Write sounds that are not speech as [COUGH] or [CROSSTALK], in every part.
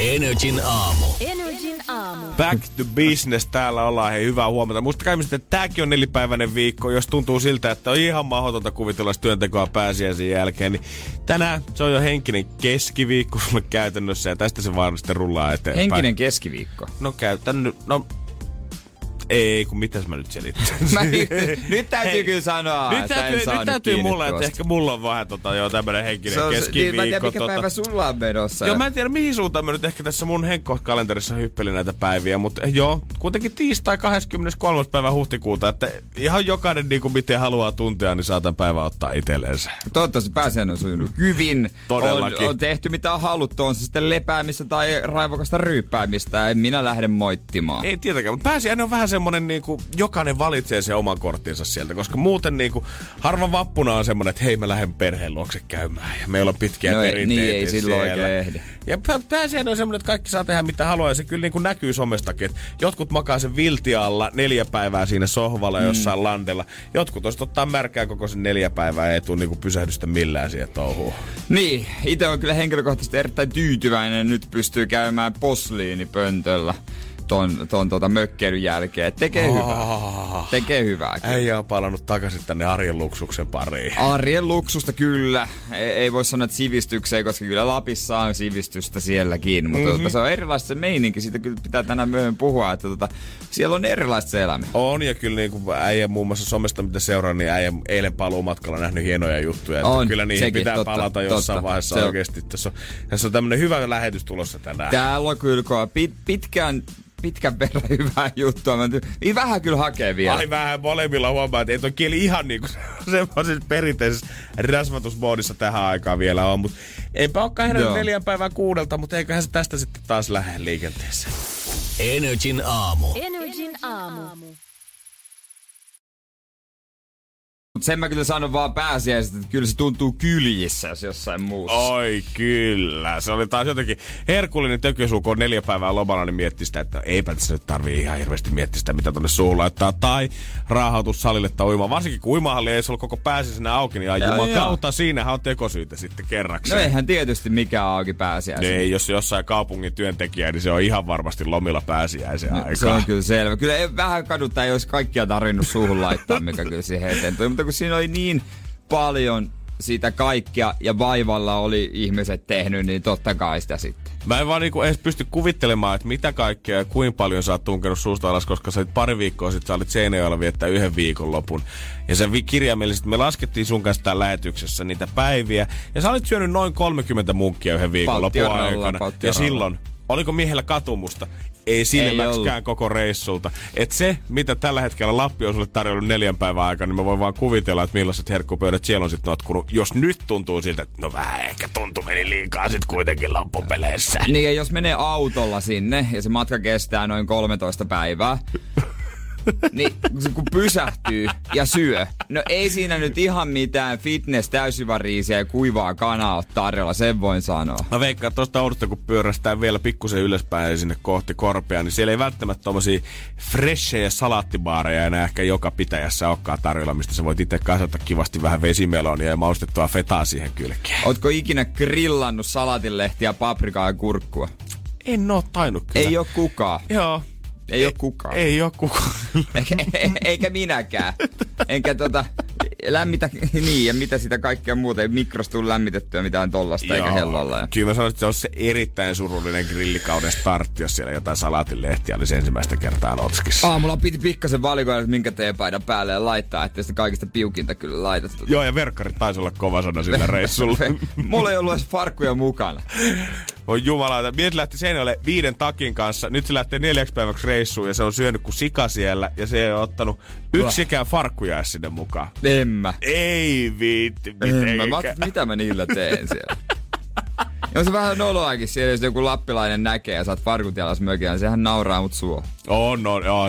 Energin aamu. Energin aamu. Back to business, täällä ollaan, hei hyvää huomenta. Musta kai että tääkin on nelipäiväinen viikko, jos tuntuu siltä, että on ihan mahdotonta kuvitella työntekoa pääsiäisen jälkeen, niin tänään se on jo henkinen keskiviikko sulle [LAUGHS] käytännössä ja tästä se sitten rullaa eteenpäin. Henkinen keskiviikko. No käytännö, no ei, kun mitäs mä nyt selitän? [LAUGHS] Mä, [LAUGHS] nyt täytyy Hei, kyllä sanoa, nyt täytyy, nyt täytyy mulle, että ehkä mulla on vähän tota, jo tämmönen henkinen se on, keskiviikko. Niin, mä en tiedä, mikä tota. päivä sulla on menossa. Joo, mä en tiedä mihin suuntaan mä nyt ehkä tässä mun henkkokalenterissa hyppelin näitä päiviä, mutta joo, kuitenkin tiistai 23. päivä huhtikuuta, että ihan jokainen niin kuin miten haluaa tuntea, niin saatan päivä ottaa itselleensä. Toivottavasti pääsen on sujunut hyvin. Todellakin. On, on tehty mitä on haluttu, on se sitten lepäämistä tai raivokasta ryyppäämistä. En minä lähde moittimaan. Ei tietenkään, mutta pääsiäinen on vähän semmonen niin kuin jokainen valitsee sen oman korttinsa sieltä, koska muuten niin kuin, harva vappuna on semmoinen, että hei mä lähden perheen luokse käymään ja meillä on pitkiä no ei, perinteitä Niin ei silloin siellä. oikein ehdi. Ja pääsiäinen on semmoinen, että kaikki saa tehdä mitä haluaa ja se kyllä niin kuin näkyy somestakin, että jotkut makaa sen vilti alla neljä päivää siinä sohvalla mm. jossain landella. Jotkut olisi ottaa märkää koko sen neljä päivää ei tule niin kuin pysähdystä millään siihen touhuun. Niin, itse on kyllä henkilökohtaisesti erittäin tyytyväinen, nyt pystyy käymään posliinipöntöllä ton, ton tota mökkeilyn jälkeen. Tekee oh. hyvää. Tekee hyvää. Ei ole palannut takaisin tänne arjen luksuksen pariin. Arjen luksusta kyllä. Ei, ei voi sanoa, että sivistykseen, koska kyllä Lapissa on sivistystä sielläkin. Mutta mm-hmm. se on erilaista se meininki. Siitä kyllä pitää tänään myöhemmin puhua, että tota, siellä on erilaista se elämä. On ja kyllä niin kuin äijä muun muassa somesta mitä seuraa, niin äijä eilen paluumatkalla nähnyt hienoja juttuja. On, kyllä niihin sekin, pitää totta, palata jossain totta. vaiheessa se oikeasti. Tässä on, tässä on tämmöinen hyvä lähetys tulossa tänään. Täällä on kyllä pit, pitkään pitkän verran [LAUGHS] hyvää juttua. Mä niin vähän kyllä hakee vielä. Ai vähän molemmilla huomaa, että ei toi kieli ihan niinku [LAUGHS] semmoisessa perinteisessä rasvatusmoodissa tähän aikaan vielä on. Mutta eipä olekaan herännyt neljän päivän kuudelta, mutta eiköhän se tästä sitten taas lähde liikenteeseen. Energin aamu. Energin aamu. Mutta sen mä kyllä sanon vaan pääsiäisestä, että kyllä se tuntuu kyljissä, jos jossain muussa. Oi kyllä. Se oli taas jotenkin herkullinen tökösuu, kun on neljä päivää lomalla, niin miettii sitä, että eipä tässä nyt tarvii ihan hirveästi miettiä sitä, mitä tonne suuhun laittaa. Tai raahautus salille tai uima. Varsinkin kun uimahalli ei ollut koko pääsiäisenä auki, niin ai kautta siinähän on tekosyytä sitten kerraksi. No eihän tietysti mikään auki pääsiäisenä. Ei, jos jossain kaupungin työntekijä, niin se on ihan varmasti lomilla pääsiäisen no, aikaa. Se on kyllä selvä. Kyllä ei, vähän kaduttaa, olisi kaikkia tarvinnut suuhun laittaa, mikä kyllä siihen eteen tuli. Mutta kun siinä oli niin paljon siitä kaikkea ja vaivalla oli ihmiset tehnyt, niin totta kai sitä sitten. Mä en vaan niinku edes pysty kuvittelemaan, että mitä kaikkea ja kuinka paljon sä oot tunkenut suusta alas, koska sä pari viikkoa sitten sä olit Seinäjoella viettää yhden viikon lopun. Ja se kirjaimellisesti me laskettiin sun kanssa täällä lähetyksessä niitä päiviä. Ja sä olit syönyt noin 30 munkkia yhden viikon lopun aikana. Ja silloin Oliko miehellä katumusta? Ei silmäksikään koko reissulta. Et se, mitä tällä hetkellä Lappi on sulle tarjollut neljän päivän aikana, niin mä voin vaan kuvitella, että millaiset herkkupöydät siellä on sitten notkunut. Jos nyt tuntuu siltä, että no vähän ehkä tuntuu meni liikaa sit kuitenkin loppupeleissä. Niin ja jos menee autolla sinne ja se matka kestää noin 13 päivää, niin kun pysähtyy ja syö, no ei siinä nyt ihan mitään fitness täysivariisia ja kuivaa kanaa ole tarjolla, sen voin sanoa. Mä veikkaan, että tuosta autosta kun pyörästään vielä pikkusen ylöspäin sinne kohti korpea, niin siellä ei välttämättä tommosia freshejä salaattibaareja enää ehkä joka pitäjässä olekaan tarjolla, mistä sä voit itse kasata kivasti vähän vesimelonia ja maustettua fetaa siihen kylkeen. Ootko ikinä grillannut salatinlehtiä, paprikaa ja kurkkua? En oo tainnut kyllä. Ei oo kukaan. Joo, ei, ei ole kukaan. Ei ole kukaan. [LAUGHS] Eikä, eikä minäkään. Enkä tota, lämmitä, niin, ja mitä sitä kaikkea muuta, ei mikrosta lämmitettyä mitään tollasta, eikä hellolla. Ja. Kyllä mä sanoin, että se on se erittäin surullinen grillikauden startti, jos siellä jotain salaatilehtiä olisi ensimmäistä kertaa notskissa. Aamulla piti pikkasen valikoida, että minkä teepaidan päälle laittaa, että sitä kaikista piukinta kyllä laitettu. Joo, ja verkkarit taisi olla kova sana sillä reissulla. [LAUGHS] Mulla ei ollut edes farkkuja mukana. Voi jumalauta. Mies lähti Seinäjoelle viiden takin kanssa. Nyt se lähtee neljäksi päiväksi reissuun ja se on syönyt kuin sika siellä. Ja se ei ole ottanut yksikään farkkuja sinne mukaan. En mä. Ei viitti. Mä. mä. Mitä mä niillä teen siellä? [LAUGHS] On se vähän noloakin siellä, jos joku lappilainen näkee ja saat farkut jalas mökillä, niin sehän nauraa mut suo. On, on, joo,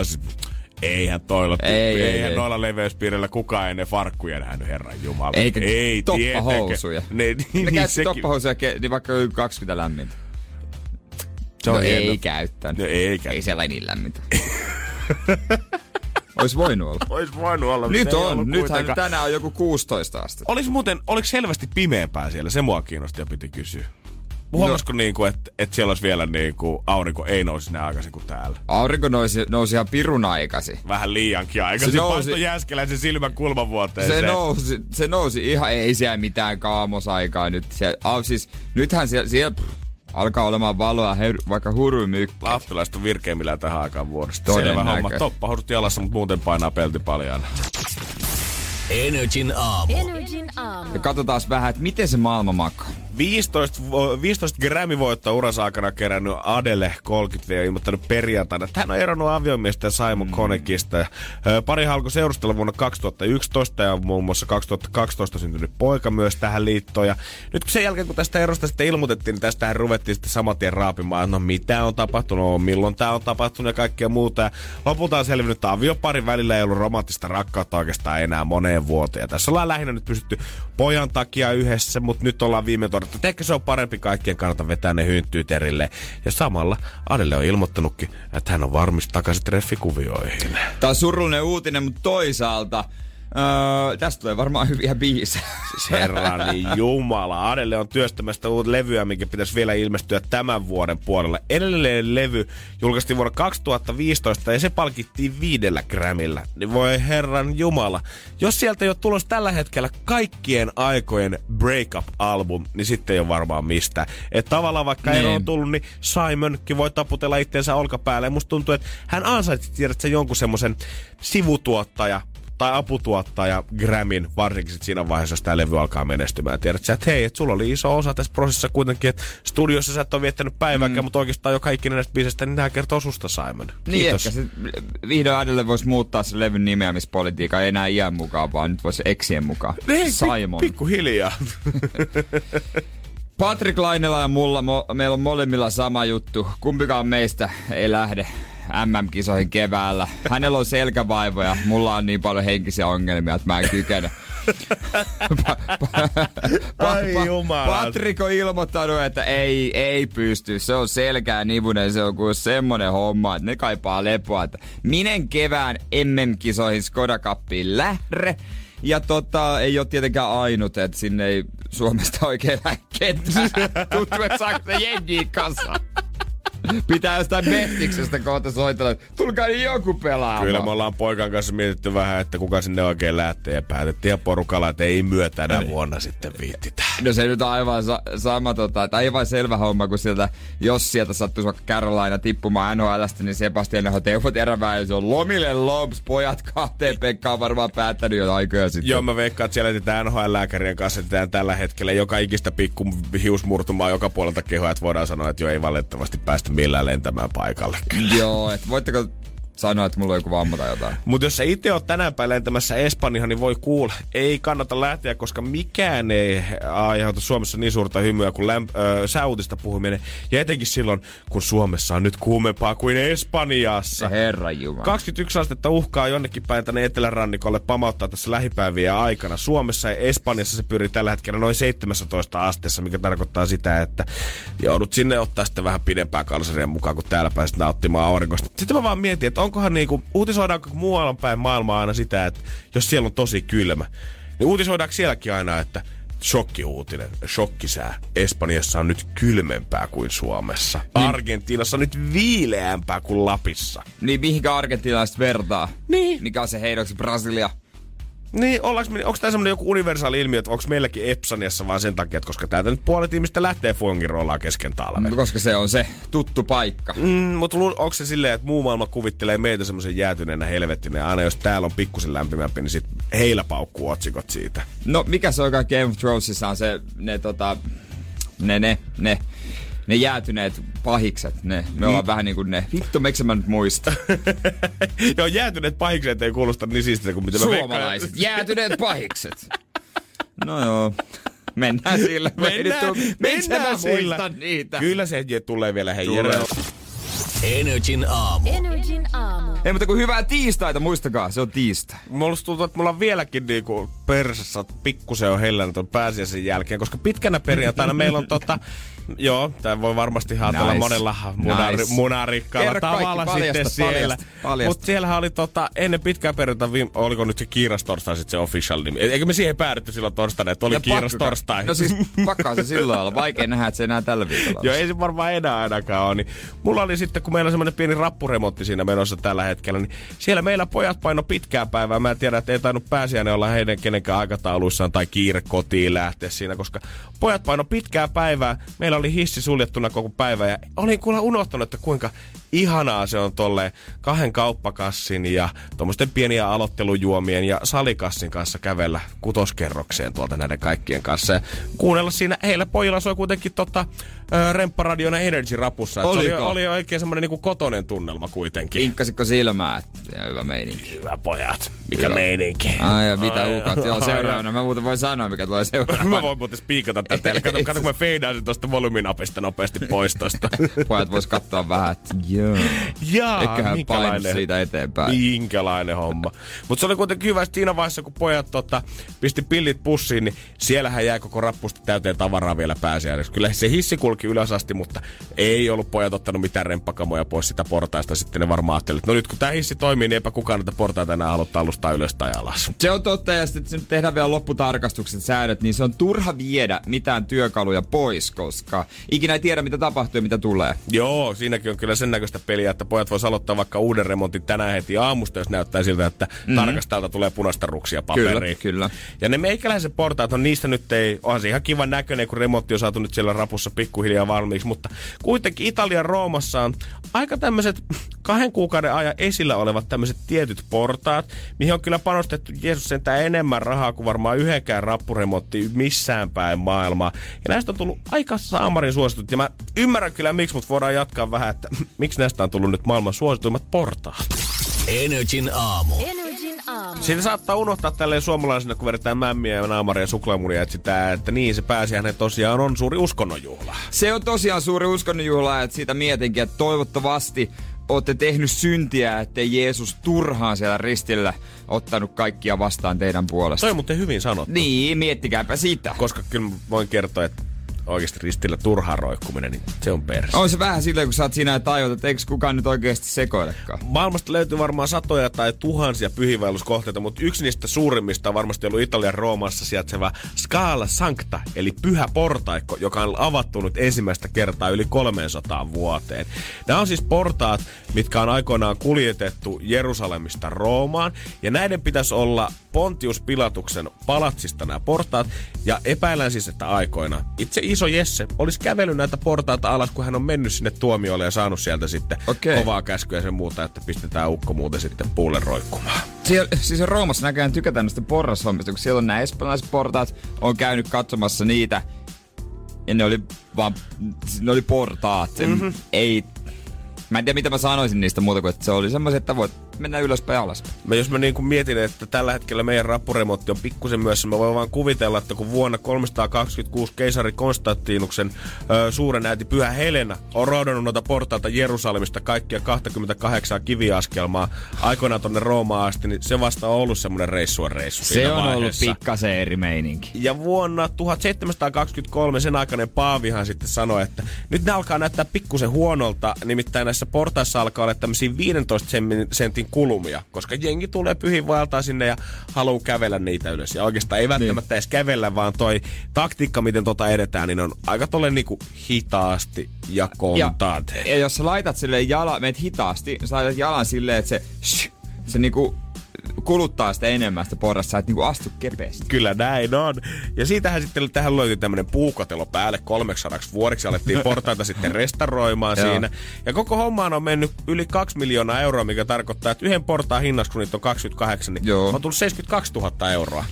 Eihän toilla, Ei, ei, eihän ei. noilla leveyspiirillä kukaan ennen farkkuja nähnyt, herran jumala. Eikä ei toppahousuja. Ne, [LAUGHS] niin, Ne niin, sekin- toppahousuja, niin vaikka yli 20 lämmintä. Se on no hieno. ei käyttänyt. No ei käyttänyt. Ei siellä niin lämmintä. [LAUGHS] Ois voinut olla. Ois voinut olla. Nyt ei on. Nythän tänään on joku 16 astetta. Olis muuten, oliks selvästi pimeämpää siellä? Se mua kiinnosti ja piti kysyä. Huomasiko no. niinku, että et siellä olisi vielä niinku aurinko ei nousisi näin aikaisin kuin täällä? Aurinko nousi, nousi ihan pirun aikasi. Vähän liiankin aikaisin. Se nousi- paistoi jäskeläisen silmän kulmavuoteen. Se nousi, se nousi ihan, ei siellä mitään kaamosaikaa nyt. Se, au, siis, nythän siellä, siellä pff, alkaa olemaan valoa, her, vaikka hurumykkä. Lappilaiset on virkeimmillään tähän aikaan vuodesta. Selvä homma. Todennäköisesti. Toppahousut jalassa, mutta muuten painaa pelti paljana. Energin aamu. Energin aamu. Ja katsotaan vähän, että miten se maailma makaa. 15, vo- 15 Grammy-voittoa uransa aikana kerännyt Adele 30 ja ilmoittanut perjantaina, että hän on eronnut aviomiestä Simon mm. Konekista. Pari alkoi seurustella vuonna 2011 ja muun muassa 2012 syntynyt poika myös tähän liittoon. Ja nyt kun sen jälkeen, kun tästä erosta sitten ilmoitettiin, niin tästähän ruvettiin sitten saman tien raapimaan, että no mitä on tapahtunut, milloin tämä on tapahtunut ja kaikkea muuta. Ja lopulta on selvinnyt, että avioparin välillä ei ollut romanttista rakkautta oikeastaan enää moneen vuoteen. Ja tässä ollaan lähinnä nyt pysytty pojan takia yhdessä, mutta nyt ollaan viime että ehkä se on parempi kaikkien kannalta vetää ne hynttyyterille. Ja samalla Adele on ilmoittanutkin, että hän on varmasti takaisin treffikuvioihin. Tää on surullinen uutinen, mutta toisaalta öö, tästä tulee varmaan hyviä biisejä. Siis herrani jumala. Adele on työstämästä uutta levyä, mikä pitäisi vielä ilmestyä tämän vuoden puolella. Edellinen levy julkaistiin vuonna 2015 ja se palkittiin viidellä grämillä. Niin voi herran jumala. Jos sieltä ei ole tulos tällä hetkellä kaikkien aikojen breakup-album, niin sitten ei ole varmaan mistään. Et tavallaan vaikka Niin. ero on tullut, niin Simonkin voi taputella itseensä olkapäälle. Ja musta tuntuu, että hän ansaitsi tiedät sä jonkun semmoisen sivutuottaja tai aputuottaja Gramin, varsinkin sit siinä vaiheessa, jos tämä levy alkaa menestymään. Tiedät sä, että hei, että sulla oli iso osa tässä prosessissa kuitenkin, että studiossa sä et ole viettänyt päivääkään, mm. mutta oikeastaan jo kaikki näistä biisistä, niin nämä kertoo susta Simon. Niin Kiitos. ehkä se vihdoin Adele voisi muuttaa se levyn nimeämispolitiikka, ei enää iän mukaan, vaan nyt voisi eksien mukaan. Niin, pi- Simon. Pikkuhiljaa. [LAUGHS] Patrick Lainela ja mulla, mo, meillä on molemmilla sama juttu. Kumpikaan meistä ei lähde MM-kisoihin keväällä. Hänellä on selkävaivoja, mulla on niin paljon henkisiä ongelmia, että mä en kykene. Pa- pa- Ai jumala. Patrick on ilmoittanut, että ei, ei pysty. Se on selkää nivunen, se on kuin semmonen homma, että ne kaipaa lepoa. Että minen kevään MM-kisoihin Skoda Cupiin lähre. Ja tota, ei ole tietenkään ainut, että sinne ei Suomesta oikein lähde ketään. Tuntuu, että saako se jengiä kanssa. Pitää jostain Mettiksestä kohta soitella, että tulkaa niin joku pelaamaan. Kyllä me ollaan poikan kanssa mietitty vähän, että kuka sinne oikein lähtee ja päätettiin porukalla, että ei myö tänä vuonna sitten viittitä. No se nyt on aivan sa- sama, tota, että aivan selvä homma, kun sieltä, jos sieltä sattuisi vaikka Carolina tippumaan NHLstä, niin Sebastian Aho Teufot eräväin, se on lomille loms, pojat kahteen Pekka on varmaan päättänyt jo aikoja sitten. Joo, mä veikkaan, että siellä etsitään NHL-lääkärien kanssa etsitään tällä hetkellä joka ikistä pikku hiusmurtumaa joka puolelta kehoa, että voidaan sanoa, että jo ei valitettavasti päästä millään lentämään paikalle. Joo, että voitteko sanoa, että mulla on joku vamma tai jotain? Mutta jos sä itse oot tänään päin lentämässä Espanjaan, niin voi kuulla. Ei kannata lähteä, koska mikään ei aiheuta Suomessa niin suurta hymyä kuin lämp- ö, sääuutista puhuminen. Ja etenkin silloin, kun Suomessa on nyt kuumempaa kuin Espanjassa. Herran Jumala. 21 astetta uhkaa jonnekin päin tänne etelärannikolle pamauttaa tässä lähipäivien aikana. Suomessa ja Espanjassa se pyrii tällä hetkellä noin 17 asteessa, mikä tarkoittaa sitä, että joudut sinne ottaa sitten vähän pidempää kalsaria mukaan, kun täällä pääset nauttimaan aurinkosta. Sitten mä vaan mietin, että onkohan niinku, uutisoidaanko muualla päin maailmaa aina sitä, että jos siellä on tosi kylmä, niin uutisoidaanko sielläkin aina, että shokkiuutinen, shokkisää. Espanjassa on nyt kylmempää kuin Suomessa. Argentiinassa on nyt viileämpää kuin Lapissa. Niin mihinkä argentinalaiset vertaa? Niin. Mikä on se heidoksi Brasilia? Niin, onko tämä semmoinen joku universaali ilmiö, että onko meilläkin Epsaniassa vaan sen takia, että koska täältä nyt puolet ihmistä lähtee Fuongirollaan kesken talven. Koska se on se tuttu paikka. Mm, mutta onko se silleen, että muu maailma kuvittelee meitä semmoisen jäätyneenä helvettinä ja aina jos täällä on pikkusen lämpimämpi, niin sit heillä paukkuu otsikot siitä. No, mikä se oikein Game of Thronesissa on se, ne tota, ne, ne, ne, ne jäätyneet pahikset, ne, me ollaan vähän niinku ne, vittu, miksi mä nyt muista? [LAUGHS] Joo, jäätyneet pahikset ei kuulosta niin siistiltä kuin mitä mä veikkaan. Suomalaiset, jäätyneet pahikset. [LAUGHS] No joo. Mennään sillä. [LAUGHS] Mennään, mennään mä sillä. niitä? Kyllä se tulee vielä hei Tulee. Energin aamu. Energin aamu. Ei mutta kun hyvää tiistaita, muistakaa, se on tiistai. Musta tuntuu, että mulla on vieläkin niinku persessä pikkusen on hellännyt ton pääsiäisen jälkeen, koska pitkänä perjantaina meillä on tota, Joo, tämä voi varmasti haatella Nice. monella munari, Nice. munarikkaalla Kerro kaikki, tavalla paljasta, sitten siellä. paljasta, paljasta. Mutta siellähän oli tota, ennen pitkää perjantai, viime, oliko nyt se Kiiras torstai sitten se official nimi. Eikö me siihen päädytty silloin torstaina, että oli Ja Kiiras torstai? No siis [LAUGHS] pakkaa se silloin olla. Vaikea nähdä, että se enää tällä viikolla Joo, ei se varmaan enää ainakaan ole. Niin mulla oli sitten, kun meillä on semmoinen pieni rappuremontti siinä menossa tällä hetkellä, niin siellä meillä pojat paino pitkää päivää. Mä en tiedä, että ei tainnut pääsiäinen olla heidän kenenkään aikatauluissaan tai kiire kotiin lähteä siinä, koska pojat paino pitkää päivää. Meillä oli hissi suljettuna koko päivä ja olin kuulla unohtanut, että kuinka ihanaa se on tolleen kahden kauppakassin ja tuommoisten pieniä aloittelujuomien ja salikassin kanssa kävellä kutoskerrokseen tuolta näiden kaikkien kanssa. Ja kuunnella siinä, heillä pojilla soi kuitenkin tota, ö, rempparadiona Energy rapussa. Oli, oli oikein semmoinen niinku kotonen tunnelma kuitenkin. Inkkasitko silmää? Ja hyvä meininki. Hyvä pojat, mikä Joo. meininki. Ai ja mitä Ai, ukat. Joo, ai, seuraavana. Mä muuten voin sanoa, mikä tulee Mä seuraavana. voin muuten spiikata tätä teille. Kato, kato kun mä feidaan tosta volyyminapista nopeasti pois tosta. Pojat vois katsoa vähän, että joo. Jaa, Eiköhän siitä eteenpäin. minkälainen homma. Mutta se oli kuitenkin hyvä että siinä vaiheessa, kun pojat tota, pisti pillit pussiin, niin siellähän jäi koko rappusta täyteen tavaraa vielä pääsiäiseksi. Kyllä se hissi kulki ylös asti, mutta ei ollut pojat ottanut mitään remppakamoja pois sitä portaista. Sitten ne varmaan ajattelivat, että no nyt kun tämä hissi toimii, niin eipä kukaan näitä portaita enää halua tallustaa ylös tai alas. Se on totta, ja sitten nyt tehdään vielä lopputarkastukset, säädöt, niin se on turha viedä mitään työkaluja pois, koska ikinä ei tiedä, mitä tapahtuu ja mitä tulee. Joo, siinäkin on kyllä sen näköistä peliä, että pojat vois aloittaa vaikka uuden remontin tänään heti aamusta, jos näyttää siltä, että mm-hmm. tarkastajalta tulee punaista ruksia paperiin. Kyllä, kyllä. Ja ne meikäläiset portaat on niistä nyt ei, onhan se ihan kivan näköinen, kun remontti on saatu nyt siellä rapussa pikkuhiljaa valmiiksi, mutta kuitenkin Italian Roomassa on aika tämmöiset kahden kuukauden ajan esillä olevat tämmöiset tietyt portaat, mihin on kyllä panostettu Jeesus sentään enemmän rahaa kuin varmaan yhdenkään rappuremontti missään päin maailmaa. Ja näistä on tullut aika saamarin suositut. Ja mä ymmärrän kyllä miksi, mutta voidaan jatkaa vähän, että miksi näistä on tullut nyt maailman suosituimmat portaat. Energin aamu. Energin aamu. Siitä saattaa unohtaa tälleen suomalaisena, kun vedetään mämmiä ja naamaria ja suklaamunia, että, sitä, että niin se pääsiäinen tosiaan on suuri uskonnonjuhla. Se on tosiaan suuri uskonnonjuhla, että siitä mietinkin, että toivottavasti olette tehnyt syntiä, ettei Jeesus turhaan siellä ristillä ottanut kaikkia vastaan teidän puolesta. Toi on muuten hyvin sanottu. Niin, miettikääpä sitä. Koska kyllä voin kertoa, että oikeasti ristillä turhaan roikkuminen, niin se on perse. On se vähän silleen, kun sä oot siinä ja tajut, että eikö kukaan nyt oikeasti sekoilekaan. Maailmasta löytyy varmaan satoja tai tuhansia pyhiinvaelluskohteita, mutta yksi niistä suurimmista on varmasti ollut Italian Roomassa sijaitseva Scala Sancta, eli pyhä portaikko, joka on avattu nyt ensimmäistä kertaa yli 300 vuoteen. Nämä on siis portaat, mitkä on aikoinaan kuljetettu Jerusalemista Roomaan, ja näiden pitäisi olla Pontius Pilatuksen palatsista nämä portaat, ja epäillään siis, että aikoina itse iso Jesse olisi kävellyt näitä portaita alas, kun hän on mennyt sinne tuomiolle ja saanut sieltä sitten Okei. kovaa käskyä ja sen muuta, että pistetään ukko muuten sitten puulle roikkumaan. Siellä, siis Roomassa näköjään tykätään näistä porrashommista, kun siellä on nämä espanjalaiset portaat, on käynyt katsomassa niitä, ja ne oli vaan, ne oli portaat. Mm-hmm. Ei, mä en tiedä mitä mä sanoisin niistä muuta kuin, että se oli semmoisia, että voit mennä ylöspäin ja alaspäin. Mä jos mä niin kuin mietin, että tällä hetkellä meidän rappuremontti on pikkusen myös, mä voin vaan kuvitella, että kun vuonna 326 keisari Konstantinuksen ö, suuren äiti Pyhä Helena on roudannut noita portaita Jerusalemista kaikkia 28 kiviaskelmaa aikoinaan tonne Roomaan asti, niin se vasta on ollut semmoinen reissua reissu Se on ollut vaiheessa. pikkasen eri meininki. Ja vuonna 1723 sen aikainen paavihan sitten sanoi, että nyt ne alkaa näyttää pikkusen huonolta, nimittäin näissä portaissa alkaa olla tämmöisiä 15 sen- sentin kulumia, koska jengi tulee pyhin vaeltaa sinne ja haluaa kävellä niitä ylös. Ja oikeastaan ei välttämättä edes kävellä, vaan toi taktiikka, miten tota edetään, niin on aika tolleen niinku hitaasti ja Ja, kontaate. ja jos sä laitat silleen jalan, meet hitaasti, sä laitat jalan silleen, että se, se niinku kuluttaa sitä enemmän sitä porrasta, sä et niinku astu kepeästi. Kyllä näin on. Ja siitähän sitten tähän löytyi tämmöinen puukotelo päälle 300 vuodeksi. Alettiin [LAUGHS] portaita sitten restauroimaan siinä. Ja koko hommaan on mennyt yli 2 miljoonaa euroa, mikä tarkoittaa, että yhden portaan hinnaksi, kun niitä on 28, niin Joo. on tullut 72 000 euroa.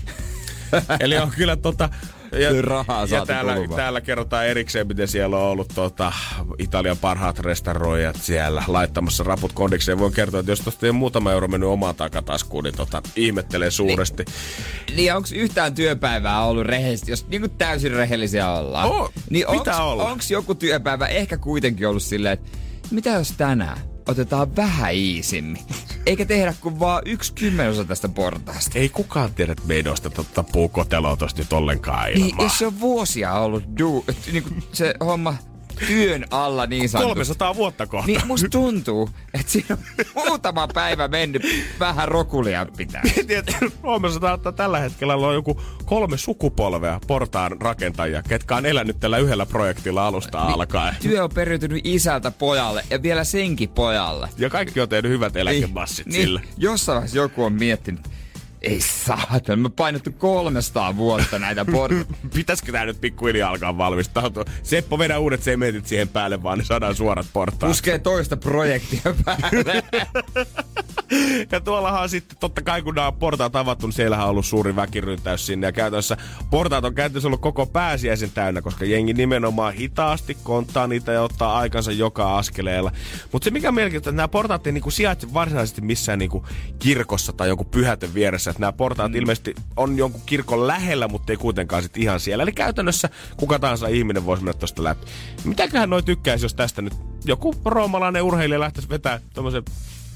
[LAUGHS] Eli on kyllä tota, Se rahaa ja täällä, täällä kerrotaan erikseen, miten siellä on ollut tota, Italian parhaat restauroijat siellä laittamassa raput kondikseen. Voin kertoa, että jos tosta ei muutama euro mennyt omaan takataskuun, niin tota, ihmettelee suuresti. Niin onko yhtään työpäivää ollut rehellisesti, jos niin kuin täysin rehellisiä ollaan? Oo, niin. Onko joku työpäivä ehkä kuitenkin ollut silleen, että mitä jos tänään otetaan vähän iisimmin? Eikä tehdä kuin vaan yksi kymmenosa tästä portaasta. Ei kukaan tiedä, että me ei nosteta tota puukoteloa tosta nyt ollenkaan Niin, ilmaa. jos se on vuosia ollut du, niin kuin se homma työn alla niin sanotusti. 300 vuotta kohta. Niin musta tuntuu, että siinä on muutama päivä mennyt vähän rokulia pitää. Mietin, että Suomessa että tällä hetkellä on joku kolme sukupolvea portaan rakentajia, ketkä on elänyt tällä yhdellä projektilla alusta Niin. alkaen. Työ on periytynyt isältä pojalle ja vielä senkin pojalle. Ja kaikki on tehnyt hyvät eläkemassit niin, sillä. Niin, jossain vaiheessa joku on miettinyt, ei saatana, me painettu 300 vuotta näitä portaita. [LAUGHS] Pitäisikö tää nyt pikkuhiljaa alkaa valmistautua? Seppo, vedä uudet sementit siihen päälle, vaan niin saadaan suorat portaat. Puskee toista projektia päälle. [LAUGHS] Ja tuollahan sitten, totta kai kun nämä on portaat avattu, niin siellähän on ollut suuri väkiryntäys sinne. Ja käytännössä portaat on käytännössä ollut koko pääsiäisen täynnä, koska jengi nimenomaan hitaasti konttaa niitä ja ottaa aikansa joka askeleella. Mutta se mikä mielenkiintoista, että nämä portaat ei niinku sijaitse varsinaisesti missään niinku kirkossa tai jonkun pyhätön vieressä. Että nämä portaat mm. ilmeisesti on jonkun kirkon lähellä, mutta ei kuitenkaan sit ihan siellä. Eli käytännössä kuka tahansa ihminen voisi mennä tuosta läpi. Mitäköhän noi tykkäisi, jos tästä nyt joku roomalainen urheilija lähtisi vetää tommosen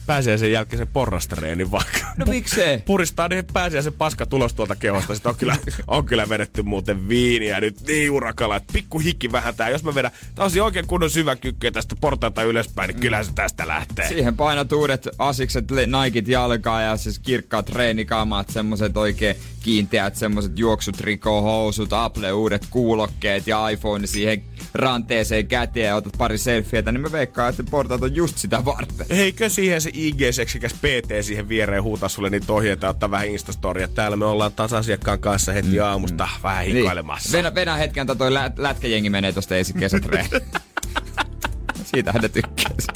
pääsiäisen jälkeisen porrastareenin vaikka. No miksei? Puristaa niin pääsiäisen paska tulos tuolta kehosta. Sitten on kyllä, on kyllä vedetty muuten viiniä nyt niin urakalla, että pikku hikki vähän tää. Jos mä vedän tällaisia oikein kunnon syväkykkyjä tästä portailta ylöspäin, niin kyllä se tästä lähtee. Siihen painat uudet asikset, Nikit jalkaa ja siis kirkkaat treenikamat, semmoset oikein kiinteät semmoset juoksutrikohousut, Apple uudet kuulokkeet ja iPhone siihen ranteeseen käteen ja otat pari selfietä, niin mä veikkaan, että portaat on just sitä varten. Eikö siihen se IG-seksikäs PT siihen viereen huutaa sulle niitä ohjeita ottaa vähän Instastoria. Täällä me ollaan taas asiakkaan kanssa heti aamusta vähän hikoilemassa. Niin. Venä, venä hetken, että toi lä- lätkäjengi menee tosta ensi kesätreeniin. [LAUGHS] Siitähän ne tykkäisi.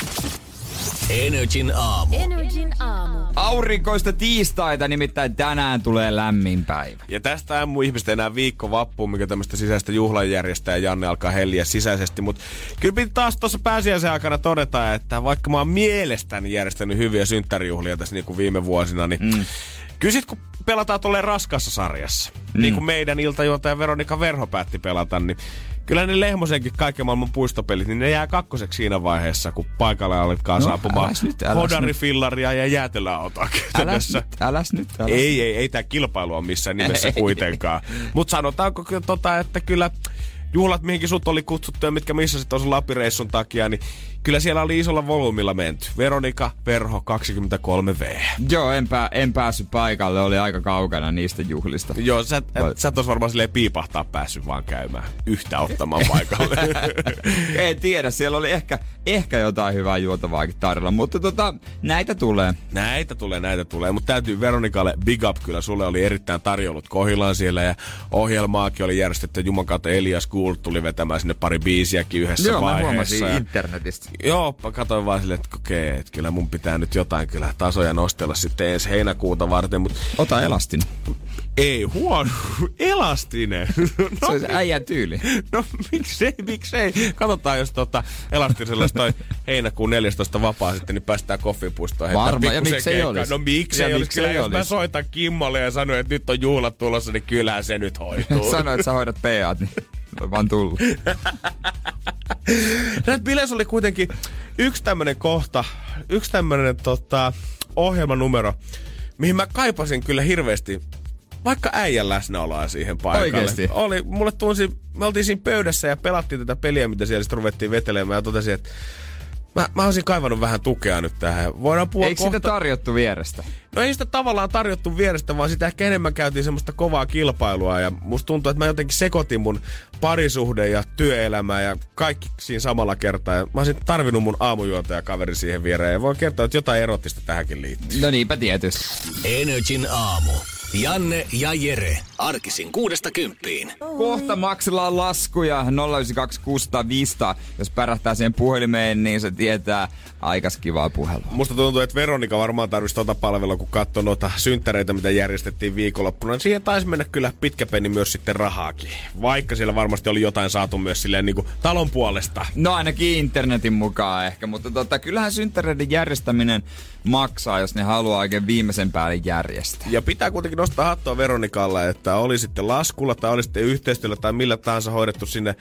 Energin aamu. Energin aamu. Aurinkoista tiistaita, nimittäin tänään tulee lämmin päivä. Ja tästä mun ihmistä enää viikko vappuun, mikä tämmöistä sisäistä juhlanjärjestää ja Janne alkaa helliä sisäisesti. Mutta kyllä piti taas tuossa pääsiäisen aikana todeta, että vaikka mä oon mielestäni järjestänyt hyviä synttärijuhlia tässä niin kuin viime vuosina, niin mm. kyllä sit kun pelataan tolleen raskassa sarjassa, mm. niin kuin meidän iltajuontaja Veronika Verho päätti pelata, niin kyllä ne Lehmosenkin kaiken maailman puistopelit, niin ne jää kakkoseksi siinä vaiheessa, kun paikalle alkaa No, saapumaan äläs nyt, äläs hodarifillaria ja jäätelöautoa Äläs käytännössä. nyt, äläs nyt, äläs. Ei, ei, ei tämä kilpailu on missään nimessä Ei. [LAUGHS] kuitenkaan. Mutta sanotaanko tota, että kyllä juhlat, mihinkin sut oli kutsuttu ja mitkä missä sitten tuossa Lapireissun takia, niin kyllä siellä oli isolla volyymilla menty. Veronika Verho 23V. Joo, en, pää, en päässyt paikalle, oli aika kaukana niistä juhlista. Joo, sä, Vai- sä et varmaan silleen piipahtaa päässyt vaan käymään yhtä ottamaan [LAUGHS] paikalle. [LAUGHS] en tiedä, siellä oli ehkä, ehkä jotain hyvää juotavaakin tarjolla, mutta tota, näitä tulee. Näitä tulee, näitä tulee. Mutta täytyy Veronikalle big up kyllä. Sulle oli erittäin tarjollut kohilaan siellä ja ohjelmaakin oli järjestetty. Juman kautta Elias Gould tuli vetämään sinne pari biisiäkin yhdessä Joo, mä vaiheessa. huomasin ja... internetistä. Joo, katsoin vaan silleen, että okei, että kyllä mun pitää nyt jotain kyllä tasoja nostella sitten ensi heinäkuuta varten, mutta Ota elastin. ei huono, [LAUGHS] elastinen. [LAUGHS] Se No, olisi äijän tyyli. no miksei, miksei. Katsotaan, jos tota elastisella toi heinäkuun 14 vapaa sitten, niin päästään koffipuistoon. Varma, ja miksei olisi? No miksei olisi. miksei Kyllä, jos mä soitan Kimmolle ja sanon, että nyt on juhlat tulossa, niin kyllähän se nyt hoituu. [LAUGHS] Sano, että sä hoidat PAt, niin voi vaan tulla. [LAUGHS] Näitä bileissä oli kuitenkin yksi tämmönen kohta, yksi tämmönen tota, ohjelmanumero, mihin mä kaipasin kyllä hirveästi vaikka äijän läsnäoloa siihen paikalle. Oikeesti? Oli, mulle tunsi, me oltiin siinä pöydässä ja pelattiin tätä peliä, mitä siellä sitten ruvettiin vetelemään ja totesin, että mä, mä olisin kaivannut vähän tukea nyt tähän. Voidaan puhua Eikö kohta... sitä tarjottu vierestä? No ei sitä tavallaan tarjottu vierestä, vaan sitä ehkä enemmän käytiin semmoista kovaa kilpailua. Ja musta tuntuu, että mä jotenkin sekoitin mun parisuhde ja työelämää ja kaikki siinä samalla kertaa. Ja mä olisin tarvinnut mun aamujuontajakaveri siihen viereen. Ja voin kertoa, että jotain erottista tähänkin liittyy. No niinpä tietysti. Energin aamu. Janne ja Jere. Arkisin kuudesta kymppiin. Kohta maksellaan laskuja 092 Jos pärähtää siihen puhelimeen, niin se tietää aikas kivaa puhelua. Musta tuntuu, että Veronika varmaan tarvitsisi tuota palvelua, kun katsoi noita synttäreitä, mitä järjestettiin viikonloppuna. Siihen taisi mennä kyllä pitkä peni myös sitten rahaakin. Vaikka siellä varmasti oli jotain saatu myös silleen niin kuin talon puolesta. No ainakin internetin mukaan ehkä, mutta tota, kyllähän synttäreiden järjestäminen maksaa, jos ne haluaa oikein viimeisen päälle järjestää. Ja pitää kuitenkin nostaa hattua Veronikalle, että oli sitten laskulla tai oli sitten yhteistyöllä tai millä tahansa hoidettu sinne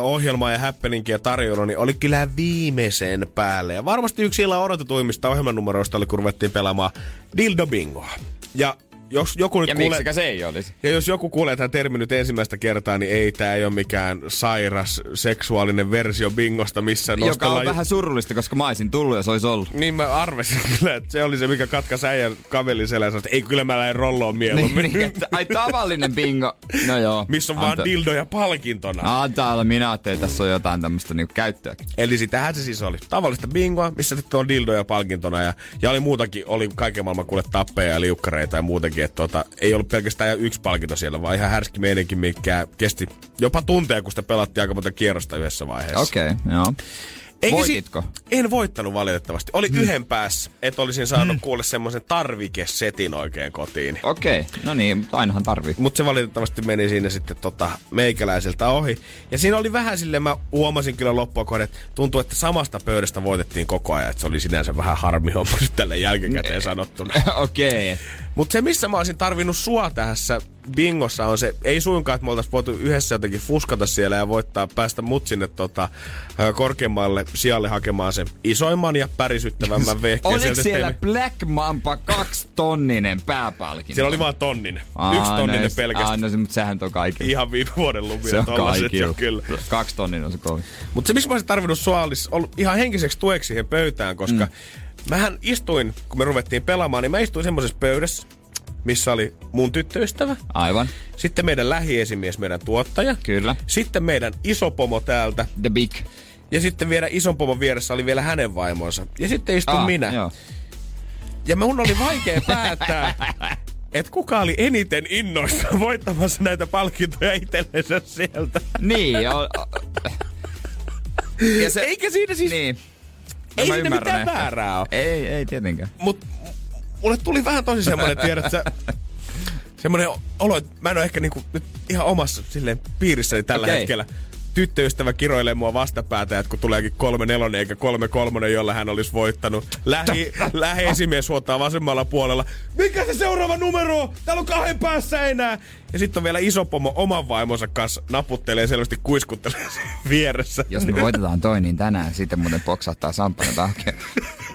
ohjelmaa ja happeningia tarjolla, niin oli kyllä viimeisen päälle. Ja varmasti yksi illan odotetuimmista ohjelmanumeroista oli, kun ruvettiin pelaamaan Dildo Bingoa. Ja jos joku nyt Ja kuulee... miksikä se ei olisi? Ja jos joku kuulee tämän termin nyt ensimmäistä kertaa, niin ei tämä ei ole mikään sairas seksuaalinen versio bingosta, missä Joka nostellaan... on vähän surullista, koska mä olisin tullut, jos olisi ollut. Niin mä arvesin [LAUGHS] kyllä, että se oli se, mikä katkaisi äijän kavelin selän että ei kyllä mä lähden rolloon mieluummin. Niin, että, ai tavallinen bingo. No joo. missä on vaan dildoja palkintona. Antaa olla, minä ajattelin, että tässä on jotain tämmöistä niinku käyttöäkin. Eli sitähän se siis oli. Tavallista bingoa, missä sitten on dildoja palkintona. Ja, ja oli muutakin, oli kaiken maailman kuule tappeja ja liukkareita ja muutenkin. Että tota, ei ollut pelkästään yksi palkinto siellä, vaan ihan härski meidänkin, mikä kesti jopa tunteja, kun sitä pelattiin aika monta kierrosta yhdessä vaiheessa. Okei, okay, joo. Eikä Voititko? en voittanut valitettavasti. Oli hmm. yhden päässä, että olisin saanut hmm. kuulle semmoisen tarvikesetin oikein kotiin. Okei, okay. no niin, ainahan tarvii. Mutta se valitettavasti meni siinä sitten tota meikäläiseltä ohi. Ja siinä oli vähän silleen, mä huomasin kyllä loppua kohden, että tuntuu, että samasta pöydästä voitettiin koko ajan. Että se oli sinänsä vähän harmi homma nyt tälle jälkikäteen sanottuna. [LAUGHS] Okei. Okay. Mutta se, missä mä olisin tarvinnut sua tässä bingossa on se, ei suinkaan, että me oltaisiin voitu yhdessä jotenkin fuskata siellä ja voittaa, päästä mut sinne tota, korkeammalle sijalle hakemaan sen isoimman ja pärisyttävämmän [LAUGHS] vehkeen. Oliko siellä teemme. Black Mamba kaksi tonninen pääpalkinto? Siellä oli vaan tonninen. Aa, Yksi tonninen no, pelkästään. No, mutta sehän on kaikilla. Ihan viime vuoden lumia se on kaikilla. kyllä. Kaksi tonninen on se kovin. Mutta se, missä mä olisin tarvinnut sua, olisi ollut ihan henkiseksi tueksi siihen pöytään, koska mm. Mähän istuin, kun me ruvettiin pelaamaan, niin mä istuin semmoisessa pöydässä, missä oli mun tyttöystävä, Aivan, sitten meidän lähiesimies, meidän tuottaja, kyllä. sitten meidän iso pomo täältä, The Big. ja sitten vielä ison pomon vieressä oli vielä hänen vaimonsa. Ja sitten istuin Ah, minä. Joo. Ja mun oli vaikea päättää, [LAUGHS] että kuka oli eniten innoissa voittamassa näitä palkintoja itsellensä sieltä. Niin, o, o, [LAUGHS] ja se, Eikä siinä siis... Niin. Ei siinä ymmärrän mitään ehkä. väärää ole. Ei, ei tietenkään. Mut mulle tuli vähän tosi semmonen, [LAUGHS] tiedät sä, semmonen olo, että mä en ole ehkä niinku nyt ihan omassa silleen piirissäni tällä Okei. hetkellä. Tyttöystävä kiroilee mua vastapäätä, että kun tuleekin kolme nelonen eikä kolme kolmonen, jolla hän olisi voittanut. Lähi, [LAUGHS] lähiesimies huottaa vasemmalla puolella. Mikä se seuraava numero on? Täällä on kahden päässä enää. Ja sitten on vielä iso pomo oman vaimonsa kanssa naputtelee selvästi kuiskuttelee [LAUGHS] vieressä. Jos me voitetaan toi, niin tänään sitten muuten poksahtaa sampanat auki. [LAUGHS]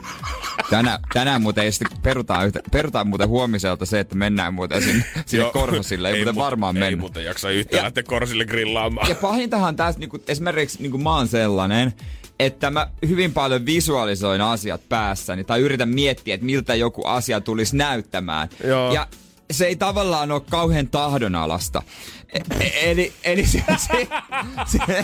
Tänään, tänään muuten ei sitten perutaan, yhtä, perutaan muuten huomiselta se, että mennään muuten sinne, sinne Joo. Korhosille. Ei, muuten muuten- varmaan Ei mennä. muuten jaksa yhtään Ja- lähteä Korsille grillaamaan. Ja pahintahan tässä niinku, esimerkiksi niinku mä oon sellainen, että mä hyvin paljon visualisoin asiat päässäni tai yritän miettiä, että miltä joku asia tulisi näyttämään. Joo. Ja se ei tavallaan ole kauhean tahdonalasta. E- e- eli, eli se, se, se,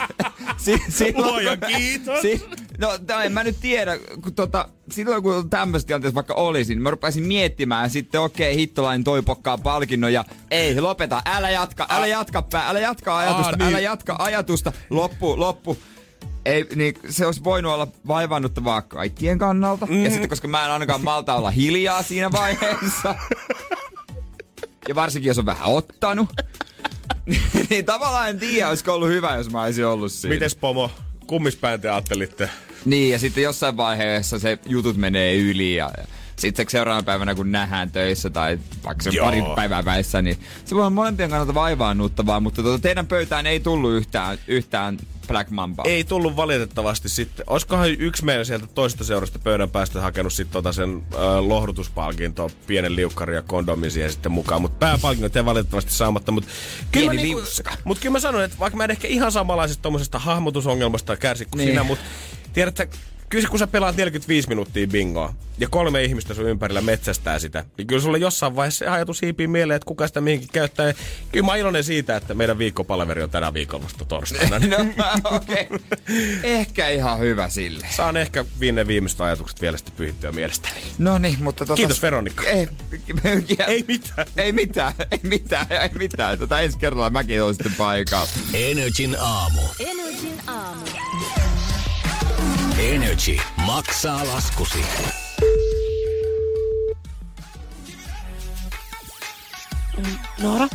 se, silloin, Luojan kun- kiitos. Si, no en mä nyt tiedä, kun tota, silloin kun tämmöisessä tilanteessa vaikka olisin, mä rupesin miettimään sitten, okei, okay, hittolainen toi pokkaa palkinnon ja ei, lopeta, älä jatka, älä jatka, pää, älä jatka ajatusta, Aa, niin. älä jatka ajatusta, loppu, loppu. Ei, niin se olisi voinut olla vaivannuttavaa kaikkien kannalta. Mm. Ja sitten, koska mä en ainakaan malta olla hiljaa siinä vaiheessa. [LAUGHS] ja varsinkin, jos on vähän ottanut. [LAUGHS] niin tavallaan en tiedä, olisiko ollut hyvä, jos mä olisin ollut siinä. Mites pomo? Kummispäin te ajattelitte? Niin, ja sitten jossain vaiheessa se jutut menee yli ja, ja sitten seuraavana päivänä kun nähdään töissä tai vaikka se Joo. pari päivää väissä, niin se voi olla molempien kannalta vaivaannuttavaa, mutta tuota, teidän pöytään ei tullut yhtään, yhtään Black Mamba. Ei tullut valitettavasti sitten. Olisikohan yksi meidän sieltä toisesta seurasta pöydän päästä hakenut sitten tota sen äh, lohdutuspalkintoa, pienen liukkari ja kondomin siihen sitten mukaan. Mutta pääpalkinnot ei valitettavasti saamatta. Mutta kyllä, mä niinku, mut kyllä mä sanon, että vaikka mä en ehkä ihan samanlaisesta tommosesta hahmotusongelmasta kärsi kuin Niin. sinä, mutta tiedätkö, kyllä se, kun sä pelaat 45 minuuttia bingoa ja kolme ihmistä sun ympärillä metsästää sitä, niin kyllä sulle jossain vaiheessa se ajatus hiipii mieleen, että kuka sitä mihinkin käyttää. Ja kyllä mä oon iloinen siitä, että meidän viikkopalaveri on tänä viikolla vasta torstaina. [LAUGHS] No, okei. Okay. Ehkä ihan hyvä sille. Saan ehkä viime viimeiset ajatukset vielä sitten pyhittyä mielestäni. No niin, mutta tota... Kiitos Veronikka. Ei, Ei mitään. Ei mitään, ei mitään, ei mitään. Tota ensi kerralla mäkin olen sitten paikalla. Energin aamu. Energin aamu. Energy maksaa laskusi. Noora,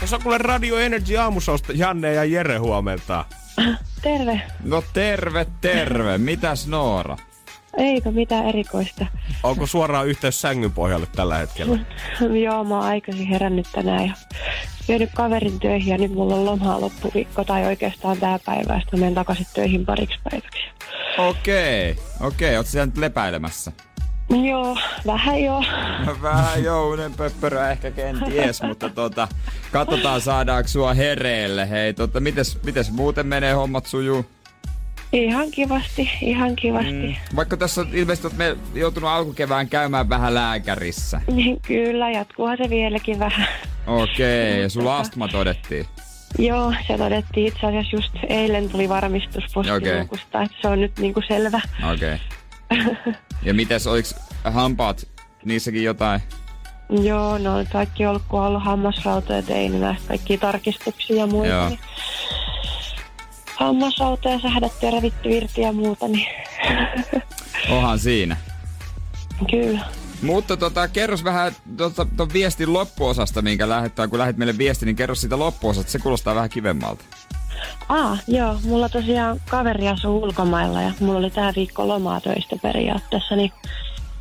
Tässä on kuule Radio Energy aamusosta Janne ja Jere huomenta. terve. No terve, terve. Mitäs Noora? Eipä mitään erikoista. Onko suoraan yhteys sängyn pohjalle tällä hetkellä? [LAUGHS] Joo, mä oon aikaisin herännyt tänään ja vienyt kaverin töihin ja nyt mulla on lomaa loppuviikko tai oikeastaan tää päivä, sitten menen takaisin töihin pariksi päiväksi. Okei, okei. Okay. Oot siellä nyt lepäilemässä? Joo, vähän joo. No Vähän jounen pöppörö ehkä kenties, [LAUGHS] mutta tota, katsotaan saadaanko sua hereille. Hei, tota, mites, mites muuten menee hommat sujuu? Ihan kivasti, ihan kivasti. Mm. Vaikka tässä on ilmeisesti oot me joutunut alkukevään käymään vähän lääkärissä. [LAUGHS] Niin Kyllä, jatkuuhan se vieläkin vähän. Okei, ja sulla astma todettiin. Joo, se todettiin itse asiassa just eilen tuli varmistus postiluukusta, että se on nyt niinku selvä. Okei. [LAUGHS] Ja mites, oliks hampaat, niissäkin jotain? Joo, no on kaikki ollut, kun on ollut hammasrautoja, tein näistä kaikkia tarkistuksia ja muita. Joo. Niin hammasrautoja sähdätty ja revitty irti ja muuta, niin [LAUGHS] Onhan siinä. kyllä. Mutta tota, kerros vähän tota, ton viestin loppuosasta, minkä lähettää. Kun lähet meille viesti, niin kerro siitä loppuosasta. Se kuulostaa vähän kivemmalta. Ah, joo, mulla tosiaan kaveri asuu ulkomailla ja mulla oli tää viikko lomaa töistä periaatteessa, niin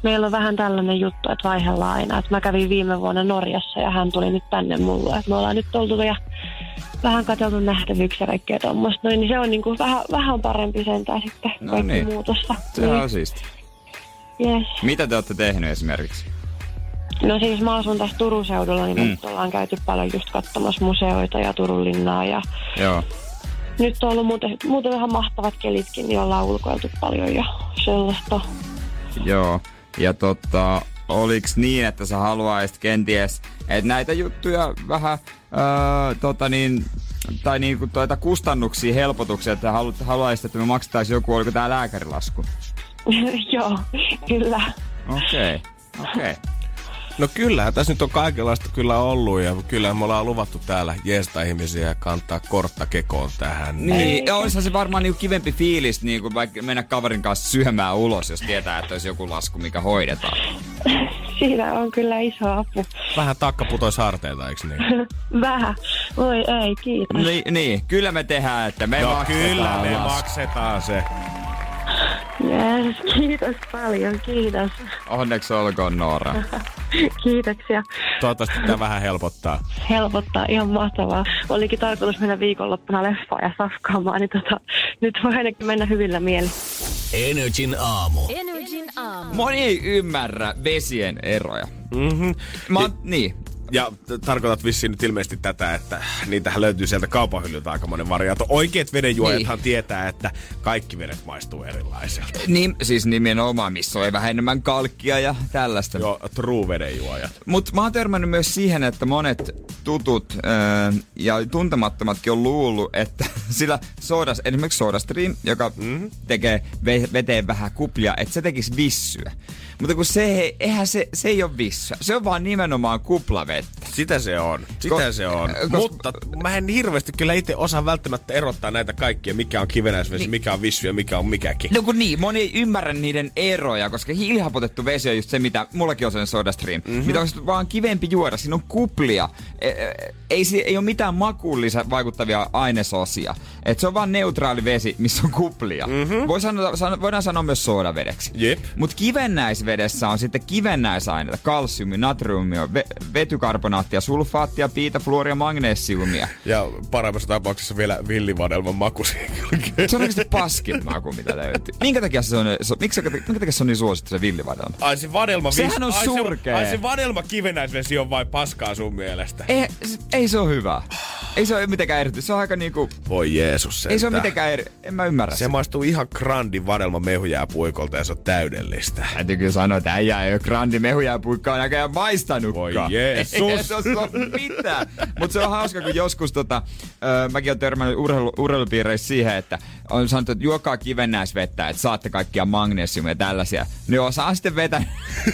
meillä on vähän tällainen juttu, että vaihdellaan aina. Että mä kävin viime vuonna Norjassa ja hän tuli nyt tänne mulle. Että me ollaan nyt oltu ja vähän katseltu nähtävyyksiä ja kaikkea tuommoista. Noin, niin se on niinku vähän, vähän parempi sentään sitten No kaikki niin. muutosta. Sehän on siisti. Yes. Mitä te olette tehnyt esimerkiksi? No siis mä asun tässä Turun seudulla, niin Mm. mm. nyt ollaan käyty paljon just katsomassa museoita ja Turun linnaa. Ja Joo. nyt on ollut muuten, muuten ihan mahtavat kelitkin, niin ollaan ulkoiltu paljon ja sellaista. Joo. Ja tota, oliks niin, että sä haluaisit kenties, että näitä juttuja vähän, öö, tota niin, tai niinku tuota kustannuksia, helpotuksia, että halu, haluaisit, että me maksettaisiin joku, oliko tää lääkärilasku? [LAUGHS] Joo, kyllä. Okei, okay. okei. Okay. No kyllä, tässä nyt on kaikenlaista kyllä ollut ja kyllä me ollaan luvattu täällä jeesta ihmisiä ja kantaa kortta kekoon tähän. Niin, ja olisihan se varmaan niinku kivempi fiilis niinku vaikka mennä kaverin kanssa syömään ulos, jos tietää, että olisi joku lasku, mikä hoidetaan. [LAUGHS] Siinä on kyllä iso apu. Vähän takka putoisi harteilta, eikö niin? [LAUGHS] Vähän. Voi ei, kiitos. Niin, niin, kyllä me tehdään, että me No maksetaan kyllä, me lasku. maksetaan se. Yes, kiitos paljon, kiitos. Onneksi olkoon Noora. [LAUGHS] Kiitoksia. Toivottavasti tämä vähän helpottaa. Helpottaa, ihan mahtavaa. Olikin tarkoitus mennä viikonloppuna leffaan ja safkaamaan, niin tota, nyt voi ainakin mennä hyvillä mieli. Energin aamu. Energin aamu. Moni ei ymmärrä vesien eroja. Mm-hmm. Mä, oon- niin. Ja t- tarkoitat vissiin nyt ilmeisesti tätä, että niitähän löytyy sieltä kaupan hyllyltä aikamoinen variaatio. Oikeat vedenjuojathan Niin. tietää, että kaikki vedet maistuu erilaiselta. Niin, siis nimenomaan, missä on vähän enemmän kalkkia ja tällaista. Joo, true vedenjuojat. Mutta mä oon törmännyt myös siihen, että monet tutut öö, ja tuntemattomatkin on luullut, että [LAUGHS] sillä sodas, esimerkiksi SodaStream, joka mm-hmm. tekee ve- veteen vähän kuplia, että se tekisi vissyä. Mutta kun se, eihän se, se ei ole vissyä. Se on vaan nimenomaan kuplavettä. Sitä se on. Sitä Ko- se on. kos- Mutta mä en hirveästi kyllä itse osaa välttämättä erottaa näitä kaikkia, mikä on kivenäisvesi, niin. mikä on vissu ja mikä on mikäkin. No kun niin, moni ei ymmärrä niiden eroja, koska hiilihapotettu vesi on just se, mitä mullakin on sen SodaStream. Mm-hmm. Mitä on vaan kivempi juoda, siinä on kuplia. E- e- ei, si- ei ole mitään makuun lisä vaikuttavia ainesosia. Et se on vaan neutraali vesi, missä on kuplia. Mm-hmm. Voi sanoa, sano, voidaan sanoa myös soodavedeksi. Jep. Mutta kivennäisvedessä on sitten kivennäisaineita, kalsiumia, natriumia, ve- vetykarbonaattia, sulfaattia, piitä, fluoria, magnesiumia. Ja paremmassa tapauksessa vielä villivadelman maku. Se on oikeasti paskin maku, mitä löytyy. Minkä takia se on, se, miksi, minkä takia se on niin suosittu se villivadelma? Ai se vadelma vis- Sehän on ai, surkea. Se, ai se vadelma kivenäisvesi on vain paskaa sun mielestä. Ei, ei se ole hyvä. Ei se ole mitenkään eri. Se on aika niinku... Voi Jeesus Ei se ole sentään. mitenkään eri. En mä ymmärrä Se sitä. maistuu ihan grandin varelma mehujää puikolta ja se on täydellistä. Täytyy kyllä sanoa, että äijä ei ole grandi mehujääpuikkaa näköjään maistanutkaan. Voi Jeesus. Ei se ole mitään. Mutta se on hauska, kun joskus tota, ö, mäkin olen törmännyt urheilu, urheilupiireissä siihen, että on sanottu, että juokaa kivennäisvettä, että saatte kaikkia magnesiumia ja tällaisia. Ne osaa sitten vetää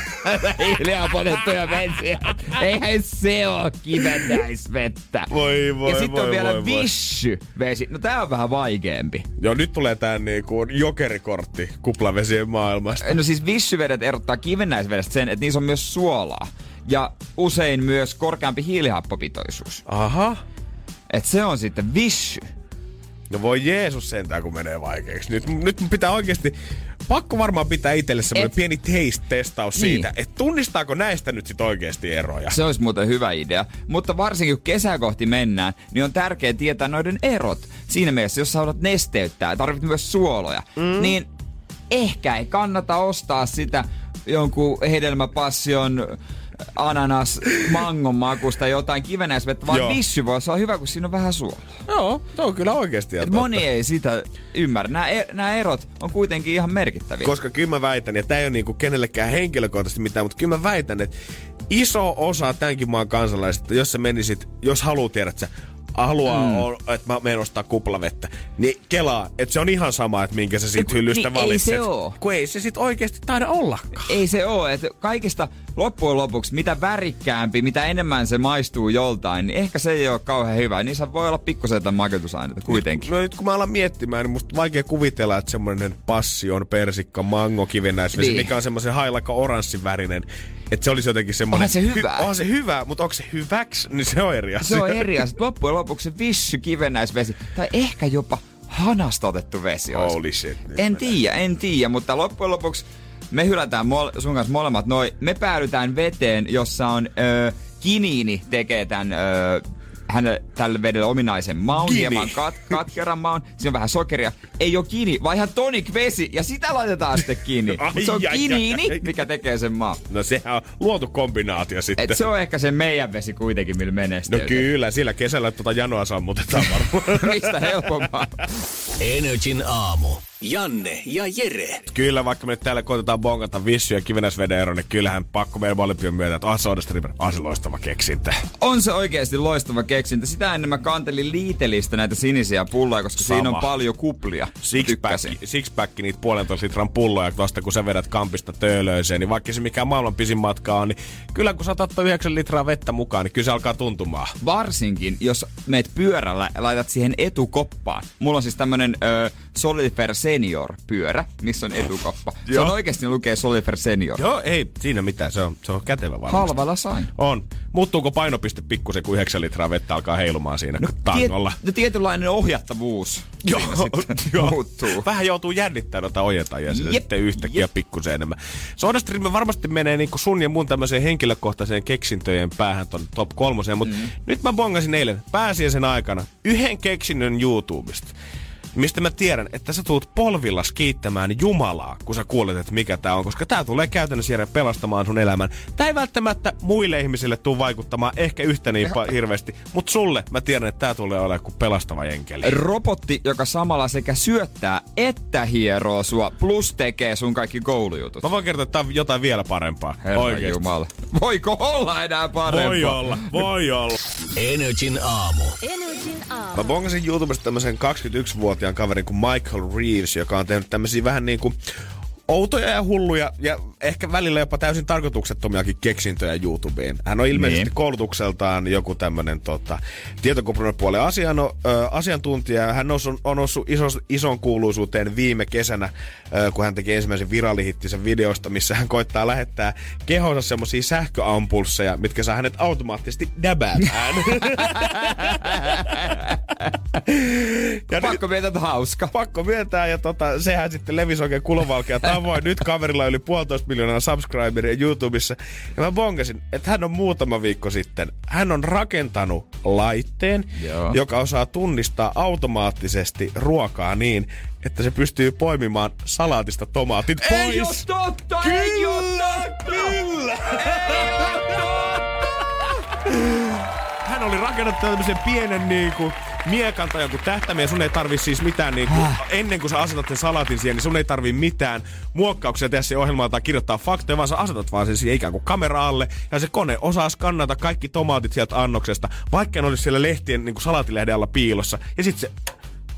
[LAUGHS] hiljaa potettuja vesiä. Eihän se ole kivennäisvettä. Voi, voi, Ja sitten voi, on vielä voi, voi. vissy-vesi. No tää on vähän vaikeampi. Joo, nyt tulee tää niinku jokerikortti kuplavesien maailmasta. No siis vissyvedet erottaa kivennäisvedestä sen, että niissä on myös suolaa. Ja usein myös korkeampi hiilihappopitoisuus. Aha. Et se on sitten vissy. No voi Jeesus sentään, kun menee vaikeaksi. Nyt, nyt pitää oikeasti, pakko varmaan pitää itselle semmoinen Et- pieni taste-testaus Niin. siitä, että tunnistaako näistä nyt sit oikeasti eroja. Se olisi muuten hyvä idea. Mutta varsinkin kun kesää kohti mennään, niin on tärkeää tietää noiden erot. Siinä mielessä, jos sä haluat nesteyttää ja tarvit myös suoloja, mm. niin ehkä ei kannata ostaa sitä jonkun hedelmäpassion ananas, mangon makusta jotain kivennäisvettä, vaan Joo. vissy voisi olla hyvä, kun siinä on vähän suolaa. Joo, se on kyllä oikeasti Et moni ei sitä ymmärrä. Nämä, er, nämä erot on kuitenkin ihan merkittäviä. Koska kyllä mä väitän, ja tämä ei ole niinku kenellekään henkilökohtaisesti mitään, mutta kyllä mä väitän, että iso osa tämänkin maan kansalaisista, jos sä menisit, jos haluat tiedä, että sä haluaa, mm. että mä menen ostaa kuplavettä, niin kelaa, että se on ihan sama, että minkä sä siitä hyllystä niin ei valitset. se oo. Kun ei se sit oikeasti taida ollakaan. Ei se ole, että kaikista loppujen lopuksi, mitä värikkäämpi, mitä enemmän se maistuu joltain, niin ehkä se ei ole kauhean hyvä. Niissä voi olla pikkusen jotain makutusaineita kuitenkin. No nyt kun mä alan miettimään, niin musta vaikea kuvitella, että semmoinen passion, persikka, mango, kivennäisvesi, Niin. mikä on semmoisen hailakka oranssin värinen, että se olisi jotenkin semmoinen... Onhan se hyvä. Hy, onhan se hyvä, mutta onko se hyväksi, niin se on eri asia. Se on eri asia. Loppujen lopuksi se vissy, kivennäisvesi tai ehkä jopa hanasta otettu vesi olisi. Holy shit. En tiedä, en tiedä, mutta loppujen lopuksi me hylätään mol- sun kanssa molemmat noin. Me päädytään veteen, jossa on ö, kiniini tekee tämän hänelle, tälle vedelle ominaisen maun, Gini. hieman kat, katkeran maun, siinä on vähän sokeria. Ei ole kini, vaan ihan tonic vesi, ja sitä laitetaan sitten kiinni. Ai, se on ai, ai, kiniini, ai. mikä tekee sen maun. No sehän on luotu kombinaatio sitten. Et se on ehkä se meidän vesi kuitenkin, millä menestyy. No kyllä, sillä kesällä tuota janoa sammutetaan varmaan. [LAUGHS] Mistä helpompaa? Energin aamu. Janne ja Jere. kyllä, vaikka me nyt täällä koitetaan bongata vissyä ja kivenäsveden ero, niin kyllähän pakko meidän molempien myötä, että ah, Soda Streamer, ah, se loistava keksintö. On se oikeasti loistava keksintä. Sitä ennen mä kantelin liitelistä näitä sinisiä pulloja, koska Sama. siinä on paljon kuplia. Sixpack, sixpack niitä puolentoista litran pulloja, vasta kun sä vedät kampista töölöiseen, niin vaikka se mikä maailman pisin matka on, niin kyllä kun sä otat 9 litraa vettä mukaan, niin kyllä se alkaa tuntumaan. Varsinkin, jos meet pyörällä laitat siihen etukoppaan. Mulla on siis tämmönen ö, Solifer Senior pyörä, missä on etukoppa. se on oikeasti lukee Solifer Senior. Joo, ei siinä mitään, se on, se on kätevä varmasti. Halvalla sain. On. Muuttuuko painopiste pikkusen, kun 9 litraa vettä alkaa heilumaan siinä no, tangolla? no tietynlainen ohjattavuus Joo, [LAUGHS] joo. muuttuu. Vähän joutuu jännittämään noita ojentajia sinne sitten yhtäkkiä jep. pikkusen enemmän. SodaStream varmasti menee niinku sun ja mun tämmöiseen henkilökohtaiseen keksintöjen päähän ton top kolmoseen, mutta mm. nyt mä bongasin eilen pääsiäisen aikana yhden keksinnön YouTubesta. Mistä mä tiedän, että sä tuut polvillas kiittämään Jumalaa, kun sä kuulet, että mikä tää on, koska tää tulee käytännössä Jere pelastamaan sun elämän. Tää ei välttämättä muille ihmisille tuu vaikuttamaan ehkä yhtä niin pa- hirveästi, mutta sulle mä tiedän, että tää tulee olemaan kuin pelastava jenkeli. Robotti, joka samalla sekä syöttää että hieroo sua, plus tekee sun kaikki koulujutut. Mä voin kertoa, että tää on jotain vielä parempaa. Herra Oikeesti. Jumala. Voiko olla enää parempaa? Voi olla, voi olla. Energin aamu. Energin aamu. Mä bongasin YouTubesta tämmöisen 21-vuotiaan kaverin kuin Michael Reeves, joka on tehnyt tämmöisiä vähän niinku outoja ja hulluja ja ehkä välillä jopa täysin tarkoituksettomiakin keksintöjä YouTubeen. Hän on ilmeisesti Niin. koulutukseltaan joku tämmönen tota, tietokonepuolen asiano, ö, asiantuntija. Hän on, on noussut iso, ison kuuluisuuteen viime kesänä, ö, kun hän teki ensimmäisen virallihittisen videosta, missä hän koittaa lähettää kehonsa semmosia sähköampulsseja, mitkä saa hänet automaattisesti däbäämään. [LAUGHS] ja Pakko miettiä, että hauska. pakko myöntää, ja tota, sehän sitten levisi oikein kulovalkea [LAUGHS] tavoin. Nyt kaverilla yli puolitoista miljoonaa subscriberia YouTubessa. Ja mä bongasin, että hän on muutama viikko sitten, hän on rakentanut laitteen, Joo. joka osaa tunnistaa automaattisesti ruokaa niin, että se pystyy poimimaan salaatista tomaatit pois. Ei oo totta! Ei oo totta! Kyllä! Ei oo totta! [LAUGHS] Hän oli rakennettu tämmöisen pienen niinku miekan tai joku tähtäimen ja sun ei tarvi siis mitään niinku, ennen kuin sä asetat sen salatin siihen, niin sun ei tarvi mitään muokkauksia tehdä ohjelmaa tai kirjoittaa faktoja, vaan sä asetat vaan sen siihen ikään kuin kameraalle ja se kone osaa skannata kaikki tomaatit sieltä annoksesta, vaikka ne olisi siellä lehtien niinku salatilehden alla piilossa. Ja sitten se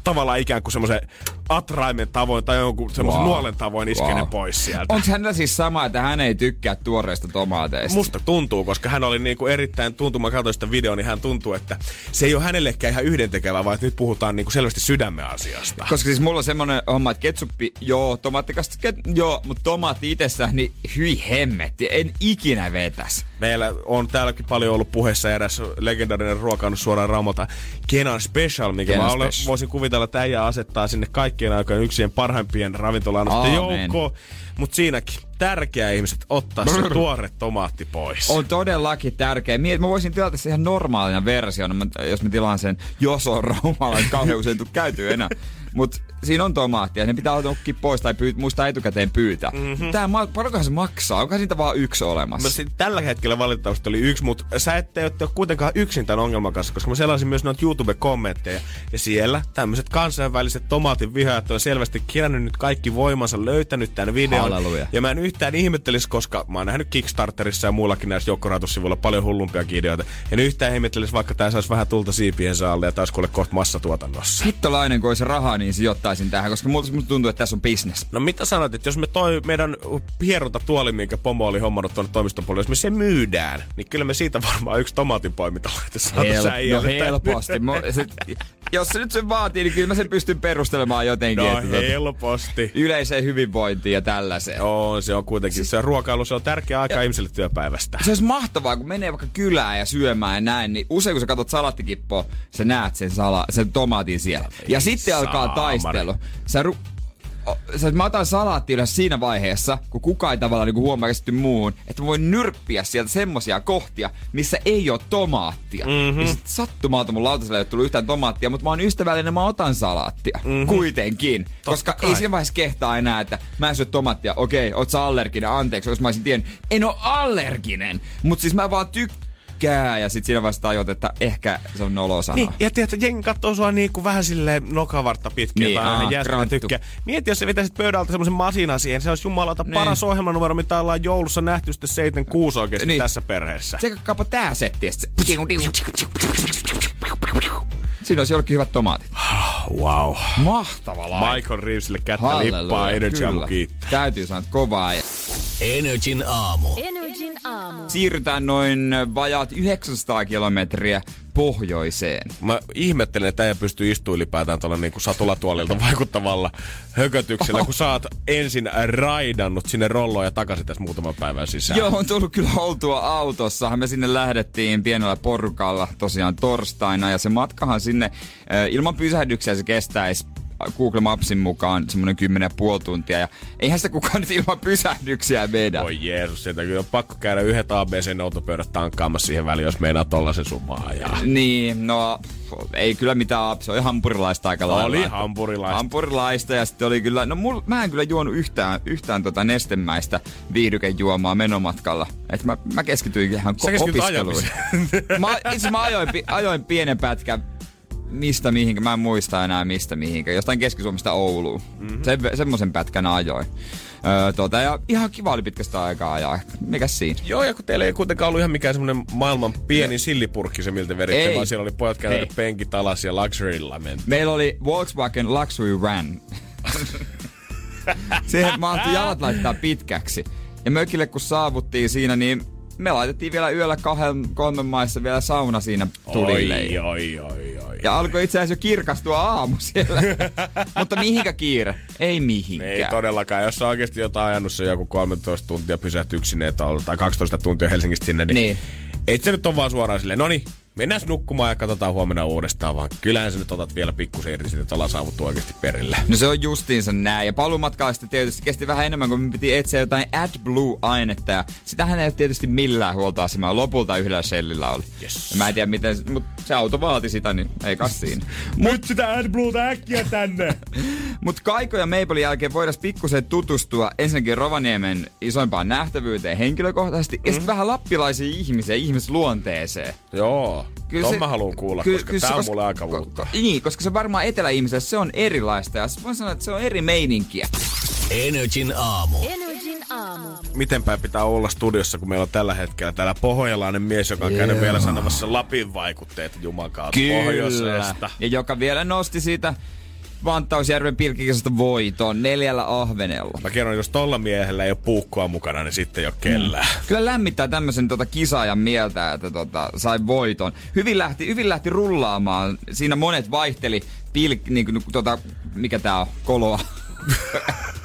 tavallaan ikään kuin semmoisen atraimen tavoin tai jonkun semmoisen Wow. nuolen tavoin iskee Wow. pois sieltä. Onko hänellä siis sama, että hän ei tykkää tuoreista tomaateista? Musta tuntuu, koska hän oli niinku erittäin tuntuma, katsoin sitä videoa, niin hän tuntuu, että se ei ole hänellekään ihan yhdentekevää, vaan että nyt puhutaan niinku selvästi sydämen asiasta. Koska siis mulla on semmonen homma, että ketsuppi, joo, tomaattikasta, joo, mutta tomaatti itsessään, niin hyi hemmetti, en ikinä vetäs. Meillä on täälläkin paljon ollut puheessa eräs legendaarinen ruokaannut suoraan Ramota Kenan Special, mikä Kenan mä olen, Special. voisin kuvitella, että äijä asettaa sinne kaikkien aikojen yksien parhaimpien ravintolan Aamen. joukkoon. Mutta siinäkin tärkeää ihmiset ottaa se [LAUGHS] tuore tomaatti pois. On todellakin tärkeä. Miet, mä voisin tilata sen ihan normaalina versiona, jos mä tilaan sen, jos on [LAUGHS] raumalla, kauhean usein tuu käyty enää. Mut siinä on tomaattia, ne pitää nukkia pois tai pyy- muistaa etukäteen pyytää. Mm-hmm. Tää, ma- paljonkohan se maksaa? Onko siitä vaan yksi olemassa? Sit tällä hetkellä valitettavasti oli yksi, mutta sä ette ole kuitenkaan yksin tämän ongelman kanssa, koska mä selasin myös noita YouTube-kommentteja. Ja siellä tämmöiset kansainväliset tomaatin vihaajat on selvästi kirjannut nyt kaikki voimansa, löytänyt tämän videon. Halleluja. Ja mä en yhtään ihmettelisi, koska mä oon nähnyt Kickstarterissa ja muullakin näissä joukkorahoitussivuilla paljon hullumpia ideoita. En yhtään ihmettelisi, vaikka tää saisi vähän tulta siipien saalle ja taas kuule kohta massatuotannossa. Hittolainen, kun olisi rahaa, niin sijoittaisin tähän, koska musta tuntuu, että tässä on business. No mitä sanot, että jos me toi meidän hieronta tuoli, minkä pomo oli hommannut tuonne toimiston puolelle, jos me se myydään, niin kyllä me siitä varmaan yksi tomaatinpoimintalaite saatu Hel- no helposti. Mo- se, jos se nyt sen vaatii, niin kyllä mä sen pystyn perustelemaan jotenkin. No että tota, helposti. yleiseen hyvinvointiin ja tällaiseen. Joo, se on kuitenkin. Se ruokailu, se on tärkeä aika ihmiselle työpäivästä. Se olisi mahtavaa, kun menee vaikka kylään ja syömään ja näin, niin usein kun sä katsot salattikippoa, sä näet sen, sala, sen tomaatin siellä. Ja sitten alkaa saamari. Taistelu. Sä ru- Sä, mä otan salaatti yleensä siinä vaiheessa, kun kukaan ei tavallaan niin huomaa keskitty muuhun, että mä voin nyrppiä sieltä semmosia kohtia, missä ei ole tomaattia. Mm-hmm. Ja sit sattumalta mun lautaselle ei ole tullut yhtään tomaattia, mutta mä oon ystävällinen, mä otan salaattia. Mm-hmm. Kuitenkin. Koska kai. ei siinä vaiheessa kehtaa enää, että mä en syö tomaattia. Okei, oot sä allerginen? Anteeksi, jos mä olisin tiennyt. En oo allerginen, mutta siis mä vaan tykkää. Ja sit siinä vaiheessa tajut, että ehkä se on nolo sanoa. Niin, ja tiedätkö, jengi katsoo sua niinku vähän silleen nokavartta pitkin, Niin, tai kranttu. tykkää. Mieti, jos sä vetäisit pöydältä semmoisen masinan siihen, se olisi jumalauta Niin. paras ohjelmanumero, mitä ollaan joulussa nähty sitten 76 oikeesti Niin. tässä perheessä. Tsekkaapa tää setti. se- Siinä olisi jollekin hyvät tomaatit. Wow. Mahtava laite. Michael Reevesille kättä Halleluja, lippaa, Energy Aamu kiittää. Täytyy sanoa, että kovaa. Ja Energin aamu. Energin aamu. siirrytään noin vajaat 900 kilometriä pohjoiseen. Mä ihmettelen, että ei pysty istumaan ylipäätään tuolla niinku satulatuolilta [LAUGHS] vaikuttavalla hökötyksellä, kun sä oot ensin raidannut sinne rolloon ja takaisin tässä muutaman päivän sisään. Joo, on tullut kyllä oltua autossa. Me sinne lähdettiin pienellä porukalla tosiaan torstaina ja se matkahan sinne ilman pysähdyksiä se kestäisi Google Mapsin mukaan semmoinen 10,5 tuntia ja eihän sitä kukaan nyt ilman pysähdyksiä vedä. Voi Jeesus, sieltä kyllä on pakko käydä yhdet ABC-noutopöydät tankkaamassa siihen väliin, jos meinaa tollasen summaa ajaa. Niin, no ei kyllä mitään, se oli hampurilaista aika lailla. Oli että- hampurilaista. Hampurilaista ja sitten oli kyllä, no mul, mä en kyllä juonut yhtään, yhtään tota nestemäistä viihdykejuomaa menomatkalla. Et mä, mä keskityin ihan ko- mä, itse mä ajoin, ajoin pienen pätkän mistä mihinkä, mä en muista enää mistä mihinkä, jostain Keski-Suomesta Ouluun. Mhm. Mm-hmm. Se, semmoisen pätkän ajoin. Öö, tota, ja ihan kiva oli pitkästä aikaa ajaa. Mikäs siinä? Joo, ja kun teillä ei kuitenkaan ollut ihan mikään semmonen maailman pieni sillipurkki se, miltä veritte, Ei. vaan siellä oli pojat käyneet Ei. penkit alas ja luxurylla menty. Meillä oli Volkswagen Luxury Ran. [LAUGHS] Siihen mahtui jalat laittaa pitkäksi. Ja mökille kun saavuttiin siinä, niin me laitettiin vielä yöllä kahden, kolmen maissa vielä sauna siinä tulille. Oi, oi, oi, oi. Ja alkoi itse asiassa jo kirkastua aamu siellä. [LAUGHS] Mutta mihinkä kiire? Ei mihinkään. Ei todellakaan. Jos sä oikeasti jotain ajanut se joku 13 tuntia pysähty yksineen tuolla, tai 12 tuntia Helsingistä sinne, niin, Niin. ei se nyt on vaan suoraan silleen, no niin, mennään nukkumaan ja katsotaan huomenna uudestaan, vaan kyllähän sä nyt otat vielä pikkusen irti siitä, että ollaan saavuttu oikeasti perille. No se on justiinsa näin. Ja paluumatkalla sitten tietysti kesti vähän enemmän, kun me piti etsiä jotain AdBlue-ainetta. Ja sitähän ei tietysti millään huoltoasemaa. Lopulta yhdellä shellillä oli. Yes. Ja mä en tiedä miten, mutta se auto vaati sitä, niin ei kas siinä. [LAUGHS] Nyt sitä AdBlueta äkkiä tänne! [LAUGHS] Mut Kaiko ja Maplein jälkeen voidaan pikkusen tutustua ensinnäkin Rovaniemen isoimpaan nähtävyyteen henkilökohtaisesti. Ja sitten vähän lappilaisia ihmisiä, ihmisluonteeseen. Joo. Joo. Kyllä Ton se, mä haluan kuulla, ky, koska tää on mulle aika uutta. Niin, koska se varmaan eteläihmiselle se on erilaista ja voin sanoa, että se on eri meininkiä. Energin aamu. Energin aamu. Miten päin pitää olla studiossa, kun meillä on tällä hetkellä täällä pohjalainen mies, joka on käynyt vielä sanomassa Lapin vaikutteet Jumakaat pohjoisesta. Ja joka vielä nosti siitä Vantausjärven pilkkikisosta voiton neljällä ahvenella. Mä kerron, jos tolla miehellä ei ole puukkoa mukana, niin sitten ei ole kellään. Mm. Kyllä lämmittää tämmöisen tota kisaajan mieltä, että tota, sai voiton. Hyvin lähti, hyvin lähti rullaamaan. Siinä monet vaihteli pilk, niin kuin, tota, mikä tää on, koloa. [LAUGHS]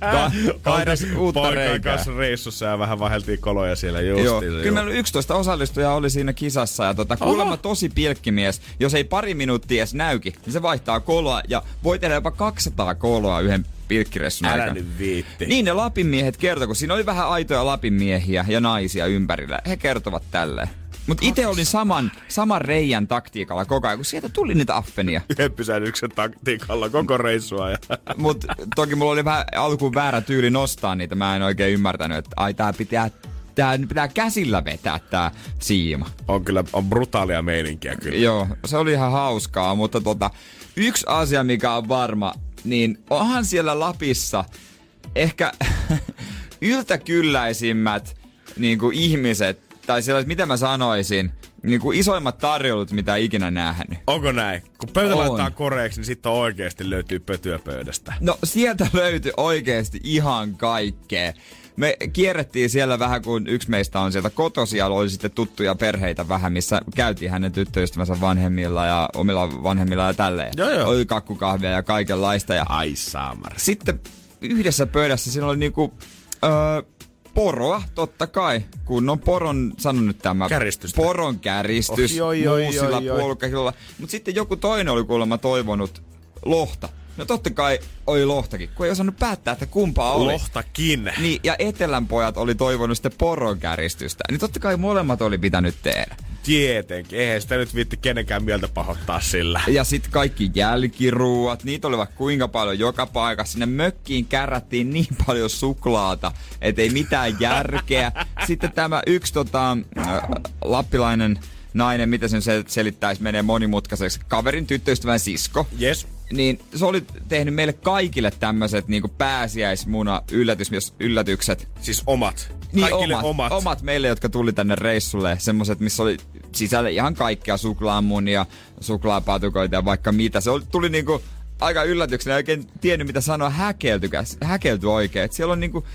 Ka- [LAUGHS] kairas uutta reikää. reissussa ja vähän vaheltiin koloja siellä justiin. Joo. Kyllä meillä 11 osallistujaa oli siinä kisassa ja tota, kuulemma tosi pilkkimies. Jos ei pari minuuttia edes näyki, niin se vaihtaa koloa ja voi tehdä jopa 200 koloa yhden pilkkiressun Älä nyt viitti. Niin ne Lapin miehet kertoi, kun siinä oli vähän aitoja Lapin miehiä ja naisia ympärillä. He kertovat tälleen. Mutta itse olin saman, saman reijän taktiikalla koko ajan, kun sieltä tuli niitä affenia. Yhden pysähdyksen taktiikalla koko reissua. Ja... Mutta toki mulla oli vähän alkuun väärä tyyli nostaa niitä. Mä en oikein ymmärtänyt, että ai tää pitää tää pitää käsillä vetää tää siima. On kyllä, on brutaalia meininkiä kyllä. Joo, se oli ihan hauskaa, mutta tota, yksi asia, mikä on varma, niin onhan siellä Lapissa ehkä [LAUGHS] yltäkylläisimmät niin kuin ihmiset tai sellaiset, mitä mä sanoisin, niin kuin isoimmat tarjolut, mitä ikinä nähnyt. Onko näin? Kun pöytä on. laittaa koreeksi, niin sitten oikeasti löytyy pötyä pöydästä. No sieltä [LAUGHS] löytyy oikeasti ihan kaikkea. Me kierrettiin siellä vähän, kun yksi meistä on sieltä kotosia, oli sitten tuttuja perheitä vähän, missä käytiin hänen tyttöystävänsä vanhemmilla ja omilla vanhemmilla ja tälleen. Joo, joo. Oli kakkukahvia ja kaikenlaista. Ja Ai saamar. Sitten yhdessä pöydässä siinä oli niinku... Öö, poroa, totta kai. Kun on poron, sanon nyt tämä. Käristystä. Poron käristys, oh, joi, joi, muusilla puolukahilla. Mutta sitten joku toinen oli kuulemma toivonut lohta. No totta kai oli lohtakin, kun ei osannut päättää, että kumpaa oli. Lohtakin. Niin, ja Etelän pojat oli toivonut sitten poron käristystä. Niin totta kai molemmat oli pitänyt tehdä. Tietenkin, eihän sitä nyt viitti kenenkään mieltä pahoittaa sillä. Ja sitten kaikki jälkiruuat, niitä oli vaikka kuinka paljon joka paikassa. Sinne mökkiin kärrättiin niin paljon suklaata, ettei mitään järkeä. sitten tämä yksi tota, äh, lappilainen nainen, mitä sen selittäisi, menee monimutkaiseksi. Kaverin tyttöystävän sisko. Yes niin se oli tehnyt meille kaikille tämmöiset niinku pääsiäismuna yllätys, yllätykset. Siis omat? Niin, omat, omat. Omat meille, jotka tuli tänne reissulle. Semmoset, missä oli sisällä ihan kaikkea suklaamunia, suklaapatukoita ja vaikka mitä. Se oli, tuli niinku aika yllätyksenä. En oikein tiennyt, mitä sanoa häkeltykäs. Häkelty oikein. Et siellä on niinku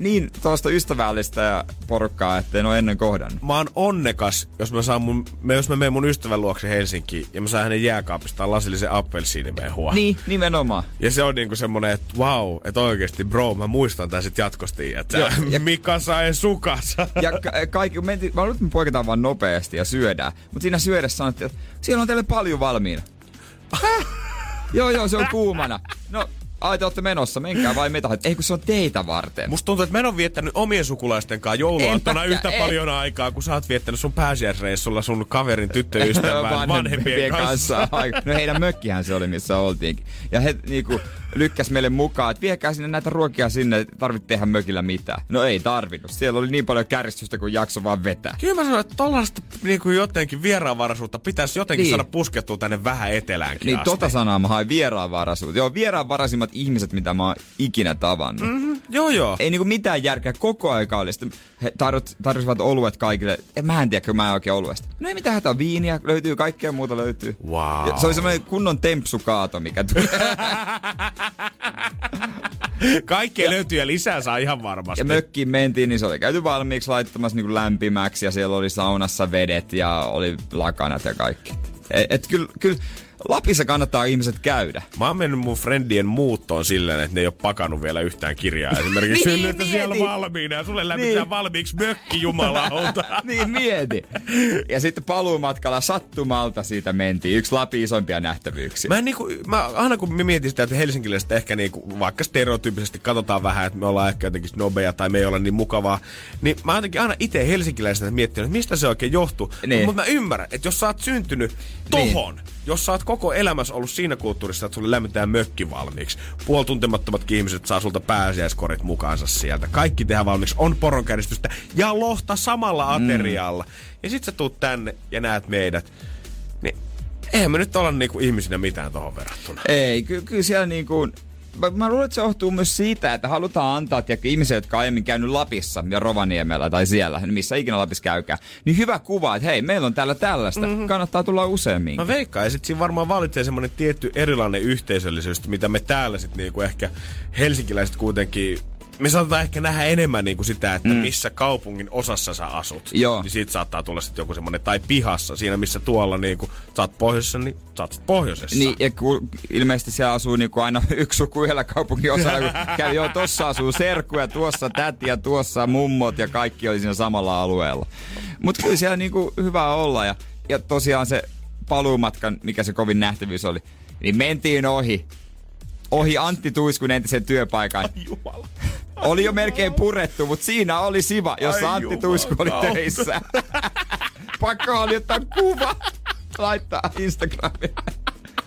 niin tuosta ystävällistä ja porukkaa, että en ole ennen kohdannut. Mä oon onnekas, jos mä, saan mun, jos mä menen mun ystävän luokse Helsinkiin ja mä saan hänen jääkaapistaan lasillisen appelsiinimehua. Niin, nimenomaan. Ja se on niinku semmonen, että wow, että oikeesti bro, mä muistan tän sit jatkosti, että Joo, ja, Mika sai sukassa. Ja ka- [LAUGHS] kaikki, mentiin, mä että me poiketaan vaan nopeasti ja syödään. Mutta siinä syödessä sanottiin, että siellä on teille paljon valmiina. [LAUGHS] joo, joo, se on kuumana. No, ai te olette menossa, menkää vai mitä? Ei kun se on teitä varten. Musta tuntuu, että mä en viettänyt omien sukulaisten kanssa jouluaattona yhtä en. paljon aikaa, kun sä oot viettänyt sun pääsiäisreissulla sun kaverin tyttöystävän [LAUGHS] vanhempien kanssa. kanssa. no heidän mökkihän se oli, missä oltiinkin. Ja he niinku lykkäs meille mukaan, että viekää sinne näitä ruokia sinne, tarvitse tehdä mökillä mitään. No ei tarvinnut. Siellä oli niin paljon kärjistystä, kun jakso vaan vetää. Kyllä mä sanoin, että tollaista niin kuin jotenkin vieraanvaraisuutta pitäisi jotenkin niin. saada puskettua tänne vähän eteläänkin Niin asti. tota sanaa mä hain vieraanvaraisuutta. Joo, vieraanvaraisimmat ihmiset, mitä mä oon ikinä tavannut. Mm-hmm. Joo, joo. Ei niinku mitään järkeä koko aika oli. Sitten he tarjot, tarjosivat oluet kaikille. En, mä en tiedä, kun mä en oikein oluesta. No ei mitään hätää, viiniä löytyy, kaikkea muuta löytyy. Wow. Ja se oli semmoinen kunnon tempsukaato, mikä tuli. [LAUGHS] Kaikkea löytyy ja lisää saa ihan varmasti. Ja mökkiin mentiin, niin se oli käyty valmiiksi laittamassa niin lämpimäksi ja siellä oli saunassa vedet ja oli lakanat ja kaikki. Et, et kyllä, kyllä Lapissa kannattaa ihmiset käydä. Mä oon mennyt mun friendien muuttoon silleen, että ne ei ole pakannut vielä yhtään kirjaa. Esimerkiksi [LAUGHS] niin, että siellä valmiina ja sulle lämmittää niin. valmiiksi mökki jumalauta. [LAUGHS] niin mieti. Ja sitten paluumatkalla sattumalta siitä mentiin. Yksi Lapin isompia nähtävyyksiä. Mä, niinku, mä aina kun mä mietin sitä, että helsinkiläiset ehkä niinku, vaikka stereotyyppisesti katsotaan vähän, että me ollaan ehkä jotenkin snobeja tai me ei olla niin mukavaa, niin mä jotenkin aina itse helsinkiläiset miettinyt, että mistä se oikein johtuu. Niin. Mutta mä ymmärrän, että jos sä oot syntynyt tohon, niin jos sä oot koko elämässä ollut siinä kulttuurissa, että sulle lämmitään mökki valmiiksi. Puoltuntemattomat ihmiset saa sulta pääsiäiskorit mukaansa sieltä. Kaikki tehdään valmiiksi. On poronkääristystä ja lohta samalla aterialla. Mm. Ja sit sä tuut tänne ja näet meidät. Niin eihän me nyt olla niinku ihmisinä mitään tohon verrattuna. Ei, ky- kyllä siellä niinku... Mä, mä luulen, että se johtuu myös siitä, että halutaan antaa tiedätkö, ihmisille, jotka on aiemmin käynyt Lapissa ja Rovaniemellä tai siellä, missä ikinä Lapissa käykää, niin hyvä kuva, että hei, meillä on täällä tällaista. Mm-hmm. Kannattaa tulla useammin. Mä veikkaan, ja sit siinä varmaan valitsee semmonen tietty erilainen yhteisöllisyys, mitä me täällä sit niinku ehkä helsinkiläiset kuitenkin me saatetaan ehkä nähdä enemmän niin kuin sitä, että mm. missä kaupungin osassa sä asut. Joo. Niin siitä saattaa tulla sitten joku semmonen, tai pihassa, siinä missä tuolla niin kuin, sä oot pohjoisessa, niin sä oot pohjoisessa. Niin, ja kun ilmeisesti siellä asuu niin kuin aina [LAUGHS] yksi suku yhdellä kaupungin osalla, kun käy, joo, tossa asuu serkku ja tuossa täti ja tuossa mummot ja kaikki oli siinä samalla alueella. Mutta kyllä siellä niin kuin hyvä olla ja, ja tosiaan se paluumatkan, mikä se kovin nähtävyys oli, niin mentiin ohi. Ohi Antti Tuiskun entisen työpaikan. Ai jumala. Oli jo melkein purettu, mutta siinä oli Siva, jossa Ai Antti Tuisku oli töissä. [LAUGHS] Pakko oli ottaa kuva, laittaa Instagramiin.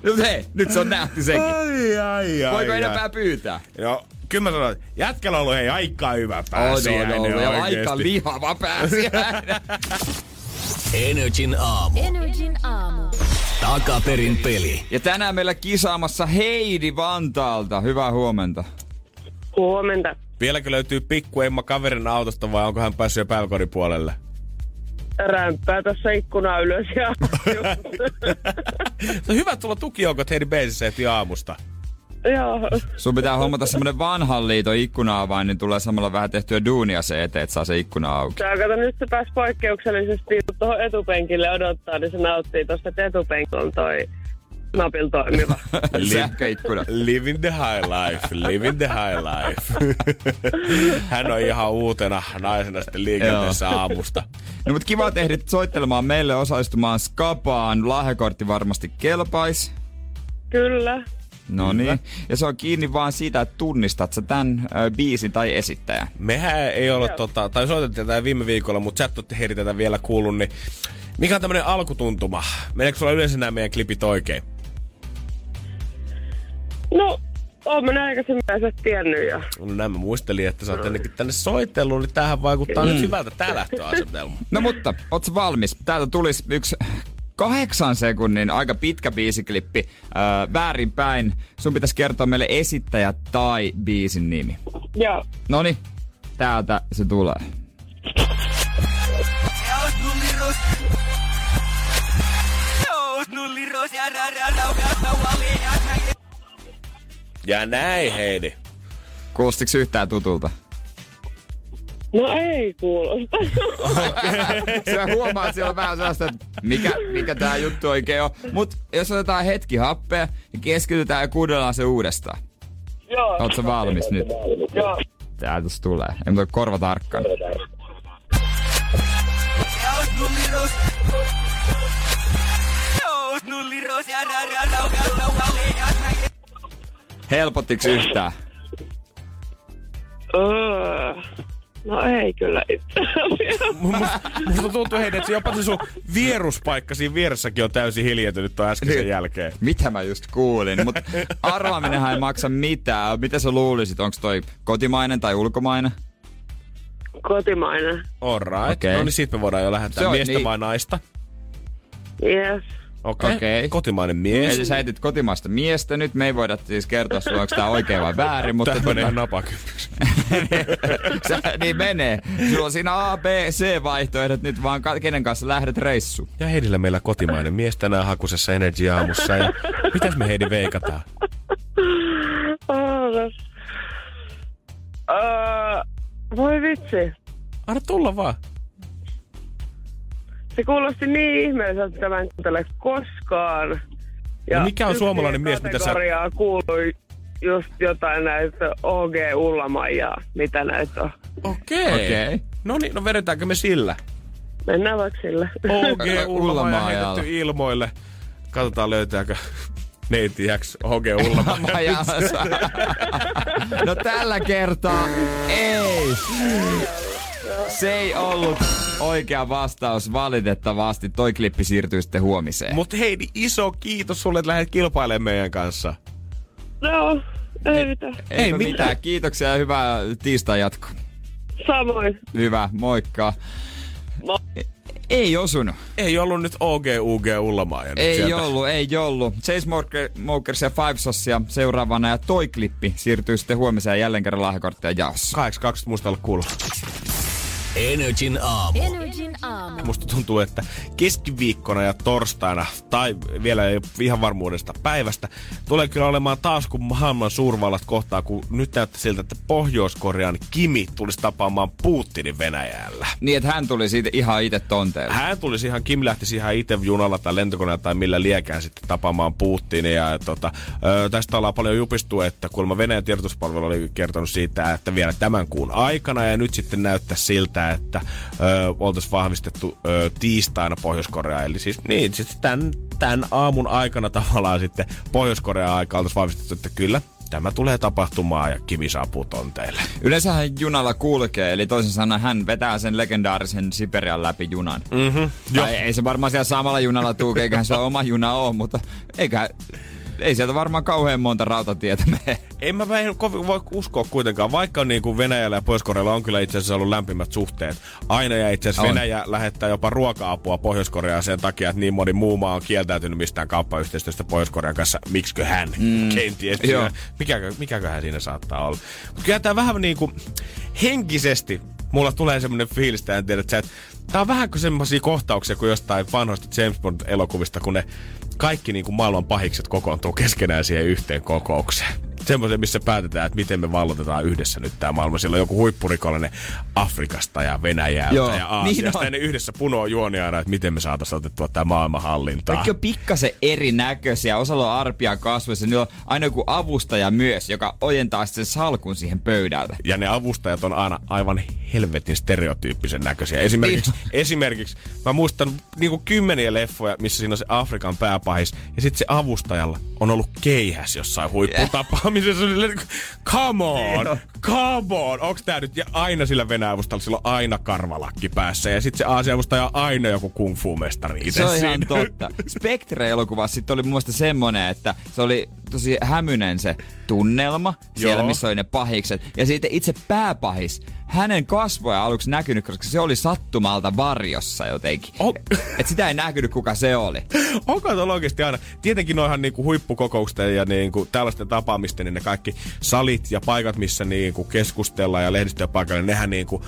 No hei, nyt se on nähty sekin. Ai, ai, ai, Voiko ai. enempää pyytää? Joo, kyllä mä sanoin, että jätkällä on ollut hei aika hyvä On, pääsiäinen on ollut, ja aika lihava pääsiäinen. [LAUGHS] Energin aamu. Energin aamu. Takaperin peli. ja tänään meillä kisaamassa Heidi Vantaalta. Hyvää huomenta. Huomenta. Vieläkö löytyy pikku Emma kaverin autosta vai onko hän päässyt jo päiväkodin puolelle? Rämpää tuossa ikkuna ylös ja [LAUGHS] [LAUGHS] Se on hyvä tulla tukijoukot Heidi heti aamusta. Joo. Sun pitää hommata semmonen vanhan liiton ikkuna niin tulee samalla vähän tehtyä duunia se eteen, että saa se ikkuna auki. Tää kato, nyt se pääsi poikkeuksellisesti tuohon etupenkille odottaa, niin se nauttii tosta, että etupenkki on toi napil toimiva. [LAUGHS] Sähköikkuna. Living the high life, living the high life. [LAUGHS] Hän on ihan uutena naisena sitten liikenteessä aamusta. No mut kiva, että ehdit soittelemaan meille osallistumaan Skapaan. Lahjakortti varmasti kelpais. Kyllä. No niin. Ja se on kiinni vaan siitä, että tunnistat sä tämän ö, biisin tai esittäjän. Mehän ei ole, tota, tai soitettiin tätä viime viikolla, mutta sä et ole tätä vielä kuullut, niin mikä on tämmönen alkutuntuma? Meneekö sulla yleensä nämä meidän klipit oikein? No, oon mä aikaisemmin yleensä tiennyt jo. No näin mä muistelin, että sä oot ennenkin tänne soitellut, niin tähän vaikuttaa nyt hyvältä tää lähtöasetelma. No mutta, ootko valmis? Täältä tulisi yksi kahdeksan sekunnin aika pitkä biisiklippi öö, väärinpäin. Sun pitäisi kertoa meille esittäjä tai biisin nimi. Joo. Noni, täältä se tulee. Ja näin Heidi. Kuulostiks yhtään tutulta? No ei kuulosta. [LAUGHS] Sä huomaat, että siellä on vähän sellaista, että mikä, mikä tää juttu oikein on. Mut jos otetaan hetki happea ja keskitytään ja kuunnellaan se uudestaan. Joo. Ootko valmis nyt? Joo. Täältä tulee. Ei muuta kuin korva tarkkaan. Helpottiks yhtään? Öö. No ei kyllä itse. Musta, musta tuntuu Heidi, että jopa se sun vieruspaikka siinä vieressäkin on täysin hiljentynyt tuon äskeisen Niin. jälkeen. Mitä mä just kuulin, mutta arvaaminenhan ei maksa mitään. Mitä sä luulisit, onko toi kotimainen tai ulkomainen? Kotimainen. Alright. Okei. No niin sit me voidaan jo lähettää Se miestä niin. vai naista. Yes. Okei. Okei. Kotimainen mies. Eli sä etit kotimaista miestä nyt. Me ei voida siis kertoa sulle, onko tää oikein vai väärin, mutta... Tämä menee ihan napakymmenksi. [LAUGHS] Sä, niin menee. Sulla on siinä A, B, C vaihtoehdot nyt vaan ka- kenen kanssa lähdet reissu. Ja Heidillä meillä kotimainen mies tänään hakusessa Energy aamussa. Ja mitäs me Heidi veikataan? Öö, voi vitsi. Anna tulla vaan. Se kuulosti niin ihmeelliseltä, että mä en kuuntele koskaan. No mikä on suomalainen mies, mitä sä- kuului just jotain näitä OG Ullaman ja mitä näitä on. Okei. Okei. No niin, no vedetäänkö me sillä? Mennään vaikka sillä. OG [LAUGHS] Ullamaajalla. heitetty ilmoille. Katsotaan löytääkö neiti X OG Ullamaa. [LAUGHS] No tällä kertaa ei. Se ei ollut oikea vastaus valitettavasti. Toi klippi siirtyy sitten huomiseen. Mutta Heidi, iso kiitos sulle, että lähdet kilpailemaan meidän kanssa. No, ei mitään. ei ei mitään. mitään. Kiitoksia ja hyvää tiistai jatko. Samoin. Hyvä, moikka. Mo- Ei osunut. Ei ollut nyt OG, UG, Ullamaa. Ja nyt Ei sieltä. ollut, ei ollut. Chainsmokers ja Five Sossia seuraavana ja toi klippi siirtyy sitten huomiseen jälleen kerran lahjakortteja jaossa. 82 musta olla kuulla. Energin aamu. Energin aamu. Musta tuntuu, että keskiviikkona ja torstaina, tai vielä ei ihan varmuudesta päivästä, tulee kyllä olemaan taas kun maailman suurvallat kohtaa, kun nyt näyttää siltä, että Pohjois-Korean Kimi tulisi tapaamaan Putinin Venäjällä. Niin, että hän tuli siitä ihan itse tonteelle. Hän tulisi ihan, Kim lähtisi ihan itse junalla tai lentokoneella tai millä liekään sitten tapaamaan Putinia. Ja, tota, ö, tästä ollaan paljon jupistu, että kuulemma Venäjän tiedotuspalvelu oli kertonut siitä, että vielä tämän kuun aikana. Ja nyt sitten näyttää siltä, että ö, oltaisiin vahvistettu ö, tiistaina Pohjois-Korea. Eli siis niin, sitten tämän, tämän aamun aikana tavallaan sitten Pohjois-Korean aika oltaisiin vahvistettu, että kyllä, tämä tulee tapahtumaan ja Kimi saapuu tonteille. Yleensä hän junalla kulkee, eli toisin sanoen hän vetää sen legendaarisen Siperian läpi junan. Mm-hmm. Tai ei se varmaan siellä samalla junalla tuu, eiköhän se oma juna ole, mutta eikä, ei sieltä varmaan kauhean monta rautatietä mene. En mä en kovin voi uskoa kuitenkaan, vaikka niin kuin Venäjällä ja pohjois on kyllä itse asiassa ollut lämpimät suhteet. Aina ja itse asiassa On. Venäjä lähettää jopa ruoka-apua Pohjois-Koreaan sen takia, että niin moni muu maa on kieltäytynyt mistään kauppayhteistyöstä Pohjois-Korean kanssa. Miksikö hän? Mm. Kenties. Joo. Mikäkö, mikäköhän siinä saattaa olla. Mutta kyllä tämä vähän niin kuin henkisesti mulla tulee semmoinen fiilis, että en tiedä, että sä et, tää on vähän kuin semmoisia kohtauksia kuin jostain vanhoista James Bond-elokuvista, kun ne kaikki niin kuin maailman pahikset kokoontuu keskenään siihen yhteen kokoukseen. Semmoisen, missä päätetään, että miten me vallotetaan yhdessä nyt tämä maailma. Siellä on joku huippurikollinen Afrikasta ja Venäjältä Joo, ja Aasiasta. niin ja ne yhdessä punoo juonia aina, että miten me saataisiin otettua tämä maailma hallintaan. Kaikki on pikkasen erinäköisiä. Osalla on arpia kasvoissa. Niillä on aina joku avustaja myös, joka ojentaa sitten salkun siihen pöydälle. Ja ne avustajat on aina aivan helvetin stereotyyppisen näköisiä. Esimerkiksi, Niin. esimerkiksi mä muistan niinku kymmeniä leffoja, missä siinä on se Afrikan pääpahis. Ja sitten se avustajalla on ollut keihäs jossain huipputapaamisessa. Silleen, Come on, come on. Onks tää nyt? Ja aina sillä Venäjä-avustalla sillä on aina karvalakki päässä. Ja sitten se Aasia-avustaja on aina joku kung fu-mestari itse Se on siinä. ihan totta. Spectre-elokuvassa sitten oli mun mielestä semmonen, että se oli tosi hämynen se tunnelma siellä, Joo. missä oli ne pahikset. Ja sitten itse pääpahis, hänen kasvoja aluksi näkynyt, koska se oli sattumalta varjossa jotenkin. Oh. Et sitä ei näkynyt, kuka se oli. Onko tuolla oikeasti aina? Tietenkin noihan niinku huippukokousten ja niinku tällaisten tapaamisten, niin ne kaikki salit ja paikat, missä niinku keskustellaan ja lehdistöpaikalla, niin nehän niinku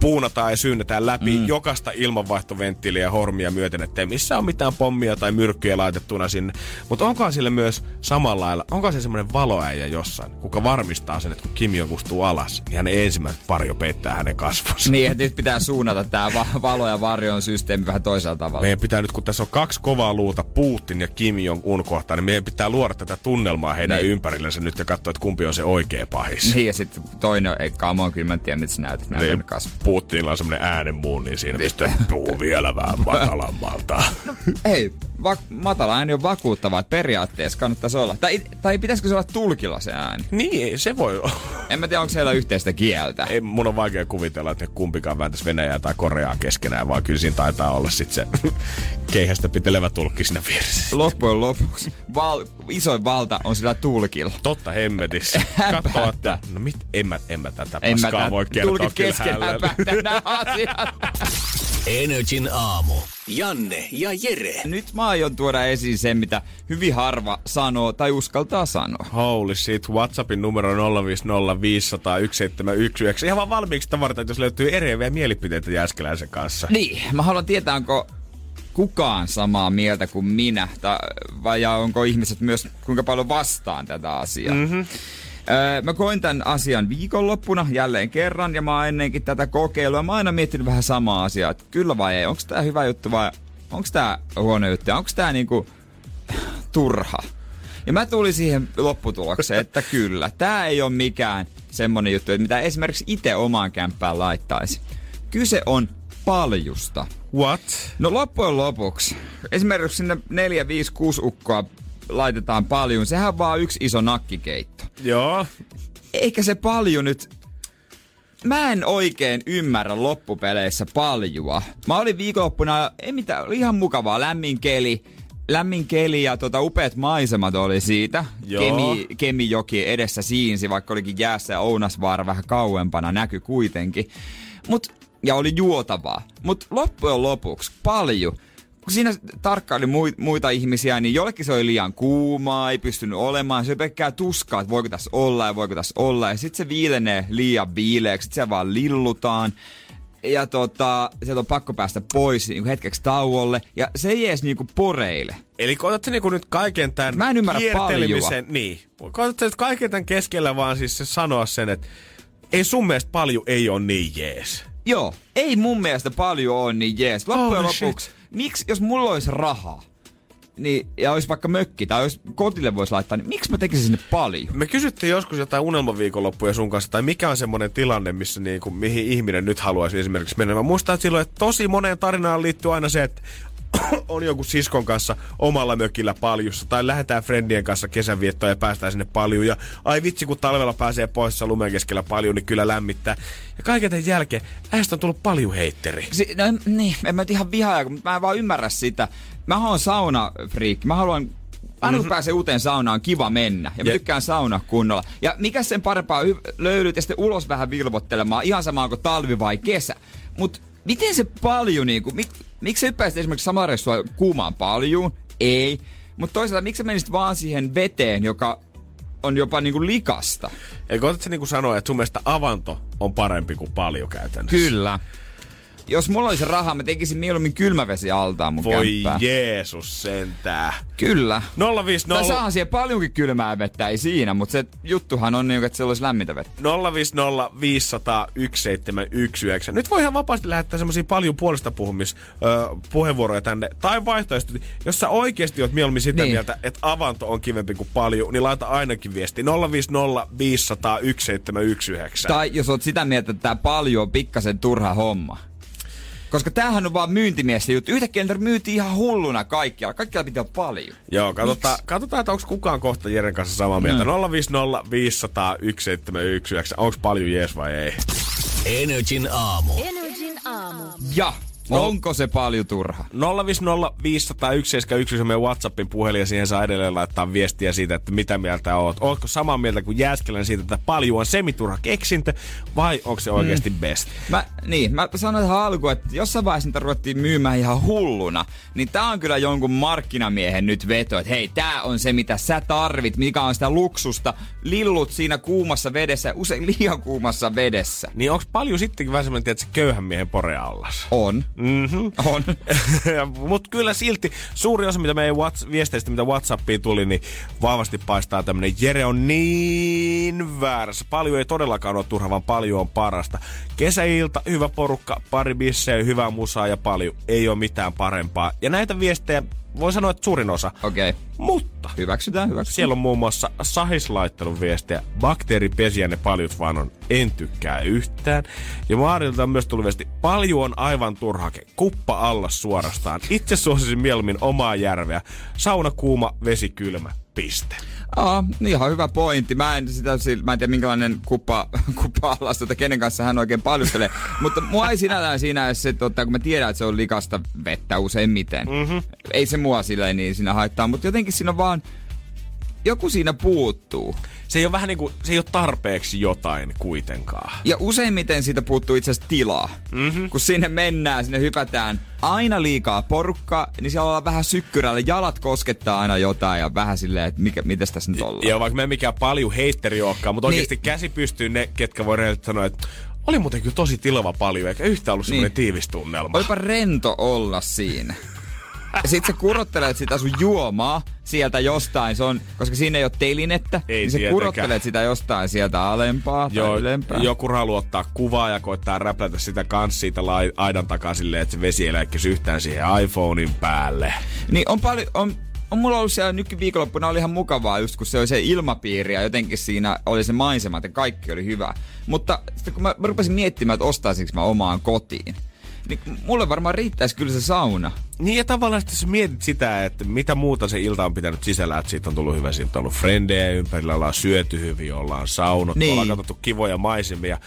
puunataan ja syynnetään läpi mm. jokaista ilmanvaihtoventtiiliä ja hormia myöten, ettei missään ole mitään pommia tai myrkkyjä laitettuna sinne. Mutta onkohan sille myös samalla lailla, onko se semmoinen valoäijä jossain, kuka varmistaa sen, että kun Kim Jong-ustuu alas, niin hänen ensimmäiset pari jo peittää hänen kasvonsa. Niin, että nyt pitää suunnata tämä va- valo- ja varjon systeemi vähän toisella tavalla. Meidän pitää nyt, kun tässä on kaksi kovaa luuta, Putin ja Kim Jong-un kohtaan, niin meidän pitää luoda tätä tunnelmaa heidän Niin. ympärillensä nyt ja katsoa, että kumpi on se oikea pahis. Niin, ja sitten toinen, ei come on, kyllä mä en tiedä, mitä sä näytät, näytän Niin, kasvot. Putinilla on semmoinen äänenmuun, niin siinä pystyy puhuu vielä vähän matalammalta. Ei, va- matala ääni on vakuuttava, että periaatteessa kannattaisi olla. Tai, tai pitäisikö se olla tulkilla se ääni? niin, se voi olla. En mä tiedä, onko siellä yhteistä kieltä. Ei, mun on vaikea kuvitella, että ne kumpikaan vääntäisi Venäjää tai Koreaa keskenään, vaan kyllä siinä taitaa olla sitten se [LAUGHS] keihästä pitelevä tulkki siinä vieressä. Loppujen lopuksi val- isoin valta on sillä tulkilla. Totta hemmetissä. [LAUGHS] Katsoa, että no mit, en mä, en mä tätä En mä paskaa tää- voi kertoa tulkit nämä asiat. Energin aamu. Janne ja Jere. Nyt mä aion tuoda esiin sen, mitä hyvin harva sanoo tai uskaltaa sanoa. Holy shit, Whatsappin numero 050501719. Ihan vaan valmiiksi sitä varten, että jos löytyy eriäviä mielipiteitä Jääskeläisen kanssa. Niin, mä haluan tietää, onko kukaan samaa mieltä kuin minä, tai, vai ja onko ihmiset myös kuinka paljon vastaan tätä asiaa. Mm-hmm. Öö, mä koin tämän asian viikonloppuna jälleen kerran, ja mä oon ennenkin tätä kokeilua. Mä oon aina miettinyt vähän samaa asiaa, että kyllä vai ei, onko tää hyvä juttu vai onko tää huono juttu, onko tää niinku turha. Ja mä tulin siihen lopputulokseen, että kyllä, tää ei ole mikään semmonen juttu, että mitä esimerkiksi itse omaan kämppään laittaisi. Kyse on paljusta. What? No loppujen lopuksi, esimerkiksi sinne 4, 5, 6 ukkoa laitetaan paljon, sehän on vaan yksi iso nakkikeitto. Joo. Eikä se paljon nyt mä en oikein ymmärrä loppupeleissä paljua. Mä olin viikonloppuna, ei mitään, oli ihan mukavaa, lämmin keli. Lämmin keli ja tota, upeat maisemat oli siitä. Joo. Kemi, Kemijoki edessä siinsi, vaikka olikin jäässä ja Ounasvaara vähän kauempana, näky kuitenkin. Mut, ja oli juotavaa. Mutta loppujen lopuksi paljon kun siinä tarkkaili muita ihmisiä, niin jollekin se oli liian kuumaa, ei pystynyt olemaan. Se oli pelkkää tuskaa, että voiko tässä olla ja voiko tässä olla. Ja sitten se viilenee liian viileäksi, sitten se vaan lillutaan. Ja tota, sieltä on pakko päästä pois niin hetkeksi tauolle. Ja se ei edes niinku poreile. Eli koetatko niinku nyt kaiken tämän Mä en ymmärrä kiertelemisen, niin. Koetatko nyt kaiken tämän keskellä vaan siis se sanoa sen, että ei sun mielestä paljon ei ole niin jees. Joo, ei mun mielestä paljon ole niin jees. Loppujen Oh, lopuksi, miksi, jos mulla olisi rahaa, niin, ja olisi vaikka mökki, tai jos kotille voisi laittaa, niin miksi mä tekisin sinne paljon? Me kysyttiin joskus jotain unelmaviikonloppuja sun kanssa, tai mikä on semmoinen tilanne, missä niinku, mihin ihminen nyt haluaisi esimerkiksi mennä. Mä muistan, että silloin, että tosi moneen tarinaan liittyy aina se, että [COUGHS] on joku siskon kanssa omalla mökillä paljussa, tai lähdetään friendien kanssa kesänviettoon ja päästään sinne paljon. Ja ai vitsi, kun talvella pääsee pois lumen keskellä paljon, niin kyllä lämmittää. Ja kaiken tämän jälkeen äistä on tullut paljon heitteri. Si- no, niin, en mä nyt ihan vihaa, mutta mä en vaan ymmärrä sitä. Mä oon saunafriikki. Mä haluan Aina kun pääsee uuteen saunaan, kiva mennä. Ja mä Ja- tykkään sauna kunnolla. Ja mikä sen parempaa hy- löydyt ja sitten ulos vähän vilvottelemaan. Ihan sama onko talvi vai kesä. Mut miten se paljon niinku, mik, miksi sä hyppäisit esimerkiksi samaa reissua kuumaan paljuun? Ei. Mutta toisaalta miksi sä menisit vaan siihen veteen, joka on jopa niinku likasta? Eikö otatko niinku sanoa, että sun mielestä avanto on parempi kuin paljon käytännössä? Kyllä. Jos mulla olisi rahaa, mä tekisin mieluummin kylmävesi altaan mun Voi kämppään. Jeesus sentää. Kyllä. 050 Tai saahan siihen paljonkin kylmää vettä, ei siinä, mutta se juttuhan on niin, että siellä olisi lämmintä vettä. 050 500 1719. Nyt voi ihan vapaasti lähettää semmoisia paljon puolesta puhumis ö, puheenvuoroja tänne. Tai vaihtoehtoisesti, jos sä oikeasti oot mieluummin sitä Niin. mieltä, että avanto on kivempi kuin paljon, niin laita ainakin viesti 050 500 1719. Tai jos oot sitä mieltä, että tää paljon on pikkasen turha homma. Koska tämähän on vaan myyntimies juttu. Yhtäkkiä niitä myyti ihan hulluna kaikkialla. Kaikkialla pitää paljon. Joo, katsotaan, katsotaan että onko kukaan kohta Jeren kanssa samaa mieltä. 050 500 1719. Onko paljon jees vai ei? Energin aamu. Energin aamu. Ja No. onko se paljon turha? 050 500 1719 on meidän Whatsappin puhelin ja siihen saa edelleen laittaa viestiä siitä, että mitä mieltä oot. Ootko samaa mieltä kuin Jääskelän siitä, että paljon on semiturha keksintö vai onko se oikeasti Mm. best? Mä, niin, mä sanoin tähän alkuun, että jossain vaiheessa niitä ruvettiin myymään ihan hulluna, niin tää on kyllä jonkun markkinamiehen nyt veto, että hei, tää on se mitä sä tarvit, mikä on sitä luksusta. Lillut siinä kuumassa vedessä, usein liian kuumassa vedessä. Niin onko paljon sittenkin vähän semmoinen, että se köyhän miehen poreallas? On. Mhm. On. [LAUGHS] Mutta kyllä silti suuri osa mitä meidän whats- viesteistä, mitä Whatsappiin tuli, niin vahvasti paistaa tämmönen Jere on niin väärässä. Paljon ei todellakaan ole turha, vaan paljon on parasta. Kesäilta, hyvä porukka, pari bissejä, hyvää musaa ja paljon. Ei ole mitään parempaa. Ja näitä viestejä voi sanoa, että suurin osa. Okei. Okay. Mutta Hyväksytään, hyväksytään. siellä on muun muassa Sahis laittanut viestiä. Bakteeripesiä ne paljut vaan on. En tykkää yhtään. Ja Maarilta on myös tullut viesti. Paljon on aivan turhake. Kuppa alla suorastaan. Itse suosisin mieluummin omaa järveä. Sauna kuuma, vesi kylmä. Piste. Aa, niin ihan hyvä pointti. Mä en, sitä, mä en tiedä minkälainen kuppa, [LAUGHS] kuppa alas, tota, kenen kanssa hän oikein paljustelee. Mutta mua ei sinällään siinä edes se, tota, kun mä tiedän, että se on likasta vettä useimmiten. Mm-hmm. Ei se mua silleen niin siinä haittaa, mutta jotenkin siinä on vaan, joku siinä puuttuu. Se ei ole vähän niinku, se ei ole tarpeeksi jotain kuitenkaan. Ja useimmiten siitä puuttuu itse asiassa tilaa. Mm-hmm. Kun sinne mennään, sinne hypätään aina liikaa porukkaa, niin siellä ollaan vähän sykkyrällä. Jalat koskettaa aina jotain ja vähän silleen, että mikä, mitäs tässä nyt ollaan. Ja vaikka me mikään paljon heitteri olekaan, mutta Niin. oikeasti käsi pystyy ne, ketkä voi sanoa, että oli muuten kyllä tosi tilava paljon, eikä yhtään ollut semmoinen Niin. tiivis tunnelma. Olipa rento olla siinä. [LAUGHS] Ja sit sä kurottelet sitä sun juomaa sieltä jostain, se on, koska siinä ei ole telinettä, Ei niin sä kurottelet sitä jostain sieltä alempaa tai Joo, ylempää. joku haluaa ottaa kuvaa ja koittaa räplätä sitä kans siitä lai, aidan takaa silleen, että se vesi ei läikkisi yhtään siihen iPhonein päälle. Niin on paljon, on, on mulla ollut siellä nykyviikonloppuna oli ihan mukavaa just kun se oli se ilmapiiri ja jotenkin siinä oli se maisema, että kaikki oli hyvä. Mutta sitten kun mä, mä rupesin miettimään, että ostaisinko mä omaan kotiin, niin mulle varmaan riittäisi kyllä se sauna. Niin ja tavallaan sitten sä mietit sitä, että mitä muuta se ilta on pitänyt sisällä, että siitä on tullut hyvä, siitä on ollut frendejä ympärillä, ollaan syöty hyvin, ollaan saunottu, Niin. ollaan katsottu kivoja maisemia.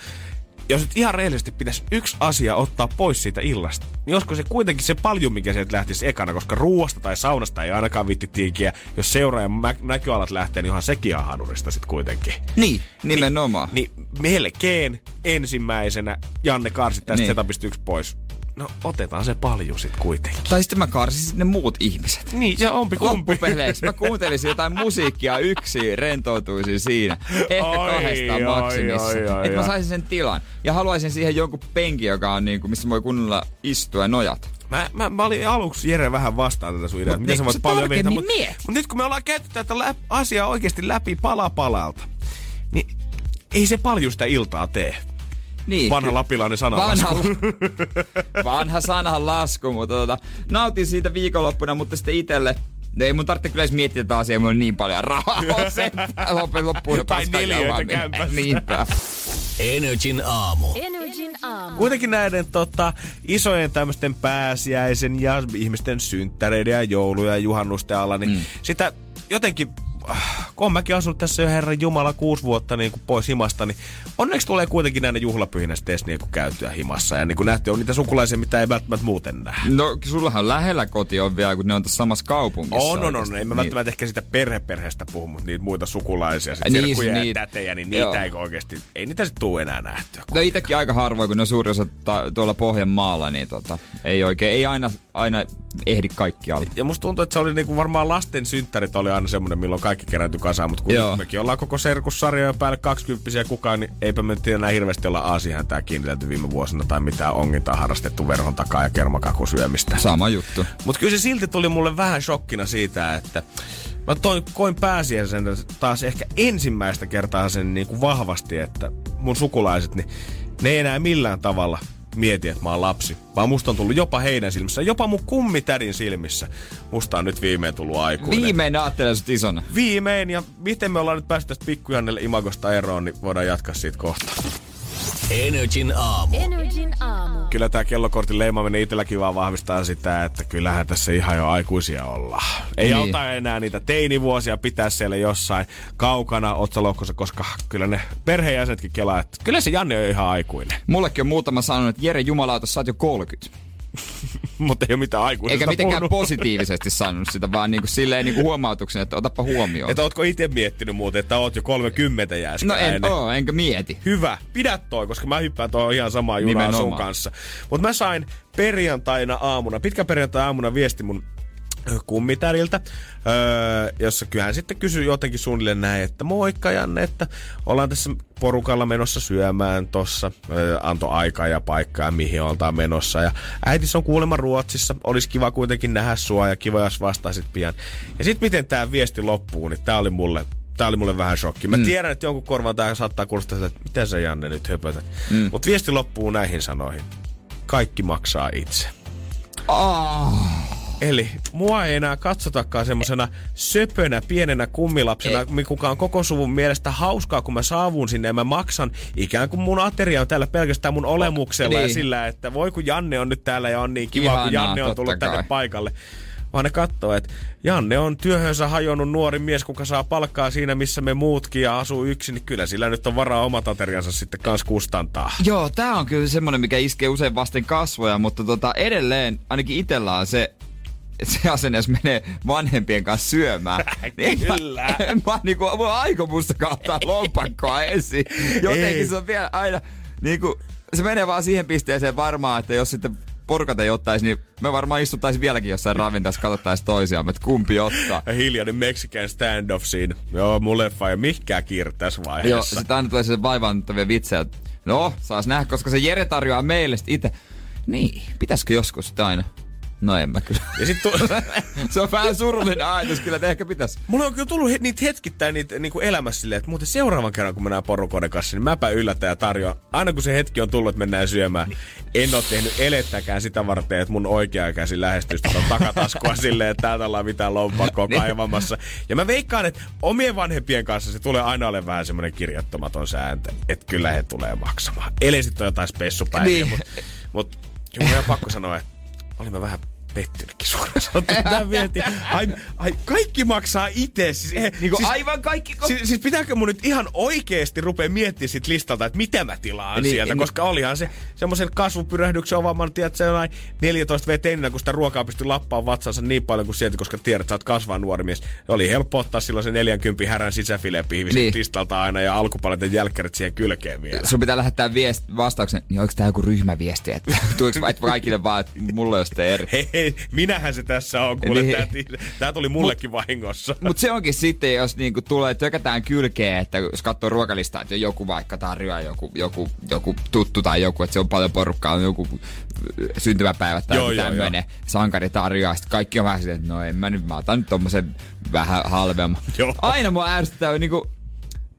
jos nyt ihan rehellisesti pitäisi yksi asia ottaa pois siitä illasta, niin olisiko se kuitenkin se paljon, mikä sieltä lähtisi ekana, koska ruoasta tai saunasta ei ainakaan vitti tiikiä. Jos seuraajan nä- näköalat lähtee, niin onhan sekin ihan hanurista sitten kuitenkin. Niin, nimenomaan. Niin melkein ensimmäisenä Janne karsi tästä Niin. niin. setupista yksi pois. No otetaan se paljon sitten kuitenkin. Tai sitten mä karsisin ne muut ihmiset. Niin, ja ompi kumpi. Loppupeleissä mä kuuntelisin jotain musiikkia yksin, rentoutuisin siinä. Ehkä Oi, kahdestaan oi, maksimissa. oi, oi, Että mä saisin sen tilan. Ja haluaisin siihen jonkun penkin, joka on niinku, missä voi kunnolla istua ja nojata. Mä, mä, mä olin aluksi Jere vähän vastaan tätä sun ideaa, miten sä voit paljon tarkemmin mut, miet. mut nyt kun me ollaan käyty tätä lä- asiaa oikeasti läpi pala palalta, niin ei se paljon sitä iltaa tee. Niin. Vanha lapilainen sana. Vanha, vanha sanan lasku, mutta tota, nautin siitä viikonloppuna, mutta sitten itelle No ei mun tarvitse kyllä edes miettiä tätä asiaa, mulla on niin paljon rahaa. [LAUGHS] On se loppujen loppuun. Tai neliöitä jauhaa. kämpässä. Niinpä. Energin aamu. Energin aamu. Kuitenkin näiden tota, isojen tämmöisten pääsiäisen ja ihmisten synttäreiden ja jouluja ja juhannusten alla, niin mm. sitä jotenkin, kun mäkin asunut tässä jo Herran Jumala kuusi vuotta niin kuin pois himasta, niin onneksi tulee kuitenkin näinä juhlapyhinä sitten niin kuin käytyä himassa. Ja niin kuin nähty, on niitä sukulaisia, mitä ei välttämättä muuten näe. No, sullahan lähellä koti on vielä, kun ne on tässä samassa kaupungissa. On, on, on. En mä Niin. välttämättä ehkä sitä perheperheestä puhu, mutta niitä muita sukulaisia, sit Niin, serkkuja ja niitä- tätejä, niin joo. niitä ei oikeasti, ei niitä sitten tuu enää nähtyä. No itekin aika harvoin, kun ne on suuri osa ta- tuolla Pohjanmaalla, niin tota, ei oikein, ei aina, aina ehdi kaikkialle. Ja musta tuntuu, että se oli niinku varmaan lasten synttärit oli aina semmoinen, milloin kaikki kerääntyi kasaan, mutta kun Joo. Mekin ollaan koko serkussarjoja päälle 20 kukaan, niin eipä me nyt enää hirveästi olla aasiahäntää kiinnitelty viime vuosina tai mitään ongintaa harrastettu verhon takaa ja kermakakusyömistä. Sama juttu. Mutta kyllä se silti tuli mulle vähän shokkina siitä, että mä toin, koin pääsiäisen taas ehkä ensimmäistä kertaa sen niin kuin vahvasti, että mun sukulaiset, niin ne ei enää millään tavalla mieti, että mä oon lapsi. Vaan musta on tullut jopa heidän silmissä, jopa mun kummitädin silmissä. Musta on nyt viimein tullut aikuinen. Viimein ajattelee sut isona. Viimein, ja miten me ollaan nyt päästy tästä pikkujannelle imagosta eroon, niin voidaan jatkaa siitä kohta. Energin aamu. Energin aamu. Kyllä tämä kellokortin leimaaminen itselläkin vaan vahvistaa sitä, että kyllähän tässä ihan jo aikuisia ollaan. Ei Niin. auta enää niitä teinivuosia pitää siellä jossain kaukana otsalohkossa, koska kyllä ne perheenjäsenetkin kelaa, että kyllä se Janne on ihan aikuinen. Mullekin on muutama sanonut, että Jere Jumalauta, sä oot jo 30. [LAUGHS] Mutta ei ole mitään aikuisesta Eikä mitenkään puhunut. positiivisesti sanonut sitä, vaan niinku silleen niinku huomautuksen, että otapa huomioon. Että ootko itse miettinyt muuten, että oot jo 30 No en oo, enkä mieti. Hyvä, pidä toi, koska mä hyppään tuohon ihan samaan junaan sun kanssa. Mutta mä sain perjantaina aamuna, pitkä perjantai aamuna viesti mun kummitäriltä, öö, jossa kyllähän sitten kysyi jotenkin suunnilleen näin, että moikka Janne, että ollaan tässä porukalla menossa syömään tossa, öö, antoi aikaa ja paikkaa, mihin oltaan menossa. Ja äitis on kuulemma Ruotsissa, olisi kiva kuitenkin nähdä sua ja kiva, jos vastaisit pian. Ja sitten miten tämä viesti loppuu, niin tää oli mulle Tää oli mulle vähän shokki. Mä mm. tiedän, että jonkun korvan tää saattaa kuulostaa että mitä sä Janne nyt höpötät. Mm. Mutta viesti loppuu näihin sanoihin. Kaikki maksaa itse. Oh. Eli mua ei enää katsotakaan semmosena söpönä, pienenä kummilapsena, ei. kuka on koko suvun mielestä hauskaa, kun mä saavun sinne ja mä maksan ikään kuin mun ateria on täällä pelkästään mun olemuksella niin. ja sillä, että voi kun Janne on nyt täällä ja on niin kiva, kun Ihanaa, Janne on tullut tänne paikalle. Vaan ne katsoo, että Janne on työhönsä hajonnut nuori mies, kuka saa palkkaa siinä, missä me muutkin ja asuu yksin, niin kyllä sillä nyt on varaa omat ateriansa sitten kans kustantaa. Joo, tää on kyllä semmonen, mikä iskee usein vasten kasvoja, mutta tota, edelleen ainakin itellä on se, se asenne, jos menee vanhempien kanssa syömään. [LAUGHS] niin en Kyllä. [LAUGHS] Mä, en mä niinku, on aikomusta kautta lompakkoa [LAUGHS] ensin. Jotenkin Ei. se on vielä aina, niinku, se menee vaan siihen pisteeseen varmaan, että jos sitten porukat ei ottaisi, niin me varmaan istuttaisiin vieläkin jossain ravintolassa, katsottaisiin toisiaan, että kumpi ottaa. Ja hiljainen Mexican standoff siinä. Joo, mun leffa ei ole mikään kiire tässä Joo, vaiheessa. sitten aina tulee se vaivaannuttavia vitsejä. että No, saas nähdä, koska se Jere tarjoaa meille sit itse. Niin, pitäisikö joskus sitä aina? No en mä kyllä. Ja sit tu- [LAUGHS] se on vähän surullinen ajatus kyllä, että ehkä pitäisi. Mulla on kyllä tullut he- niitä hetkittäin niitä niin kuin elämässä silleen, että muuten seuraavan kerran kun mennään porukoiden kanssa, niin mäpä yllätän ja tarjoan. Aina kun se hetki on tullut, että mennään syömään, en ole tehnyt elettäkään sitä varten, että mun oikea käsi lähestyisi tuota takataskua [LAUGHS] silleen, että täältä ollaan mitään lompakkoa kaivamassa. Ja mä veikkaan, että omien vanhempien kanssa se tulee aina olemaan vähän semmoinen kirjattomaton sääntö, että kyllä he tulee maksamaan. Eli sitten on jotain spessupäiviä, Niin. mutta mut, kyllä mun on pakko sanoa, että olin mä vähän pettynytkin suoraan sanottuna tämän viestin. Ai, ai, kaikki maksaa itse. Siis, eh, Niinku siis, aivan kaikki... Ko- Siis, siis pitääkö mun nyt ihan oikeesti rupea miettimään sit listalta, että mitä mä tilaan Niin, niin, sieltä, niin- koska olihan se semmoisen kasvupyrähdyksen ovaamaan, tiedät, se on 14 v teininä, kun sitä ruokaa pystyy lappaan vatsansa niin paljon kuin sieltä, koska tiedät, että sä oot kasvaa nuori mies. Oli helppo ottaa silloin se 40 härän sisäfilepihvi Niin. niin. listalta aina ja alkupaleiden jälkkärit siihen kylkeen vielä. Sun pitää lähettää viest, vastauksen, niin onko tää joku ryhmäviesti, että [LAUGHS] tuliko kaikille vaan, että mulle on sitten eri. Hei, hei, minähän se tässä on, kuule, Niin. tää, tää tuli mullekin vahingossa. Mutta se onkin sitten, jos niinku tulee tökätään kylkeen, että jos katsoo ruokalistaa, että joku vaikka tarjoaa joku, joku, joku tuttu tai joku, että se on paljon porukkaa, on joku syntymäpäivät tai Joo, joku joo, tämmöinen sankari tarjoaa, sitten kaikki on vähän silleen, että no en mä nyt, mä otan nyt tommosen vähän halvemman. Joo. Aina mua ärsyttää niinku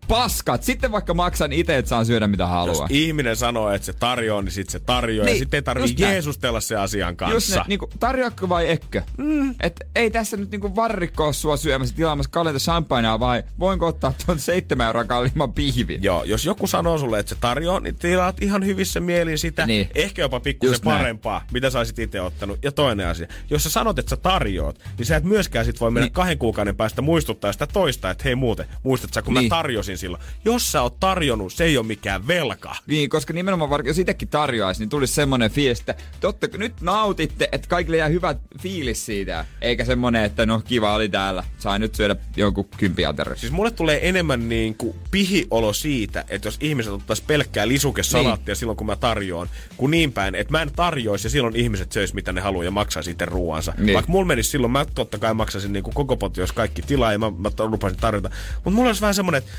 paskat. Sitten vaikka maksan itse, että saan syödä mitä Jos haluaa. ihminen sanoo, että se tarjoaa, niin sitten se tarjoaa. Niin, ja sitten ei just tarvitse jeesustella se asian Just kanssa. ne, niinku, tarjoakko vai ekkö? Mm. Et ei tässä nyt niinku varrikko oo sua syömässä tilaamassa kalliita champagnea vai voinko ottaa tuon 7 euroa kalliimman pihvin? Joo, jos joku sanoo sulle, että se tarjoaa, niin tilaat ihan hyvissä mielin sitä. Niin. Ehkä jopa pikkusen Just parempaa, mitä sä olisit itse ottanut. Ja toinen asia, jos sä sanot, että sä tarjoat, niin sä et myöskään sit voi mennä Niin. kahden kuukauden päästä muistuttaa sitä toista, että hei muuten, muistat sä, kun Niin. mä tarjosin silloin. Jos sä oot tarjonnut, se ei ole mikään velka. Niin, koska nimenomaan var- jos itsekin tarjoaisi, niin tulisi semmonen että totta, nyt nautitte, että kaikille jää hyvä fiilis siitä. Eikä semmonen, että no kiva oli täällä, sain nyt syödä jonkun kympiaterin. Siis mulle tulee enemmän niin kuin pihiolo siitä, että jos ihmiset ottais pelkkää lisukesalaattia niin. silloin, kun mä tarjoan, kuin niin päin, että mä en tarjoisi ja silloin ihmiset söis mitä ne haluaa ja maksaa sitten ruoansa. Niin. Niin. Vaikka mulla menisi silloin, mä totta kai maksasin niin kuin koko potti, jos kaikki tilaa ja mä, mä rupasin tarjota. Mutta mulla olisi vähän semmonen, että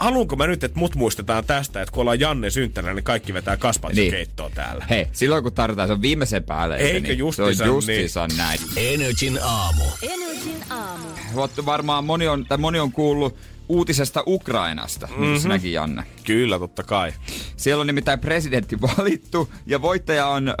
haluanko mä nyt, että mut muistetaan tästä, että kun ollaan Janne synttäränä, niin kaikki vetää kaspatsikeittoa niin. täällä. Hei, silloin kun tarvitaan, se on viimeisen päälle. Eikö niin, justiinsa Se on justiinsa niin. näin. Energin aamu. Energin aamu. Oot varmaan moni on, tai moni on kuullut uutisesta Ukrainasta, mm-hmm. niin sinäkin Janne. Kyllä, totta kai. Siellä on nimittäin presidentti [LAUGHS] valittu ja voittaja on öö,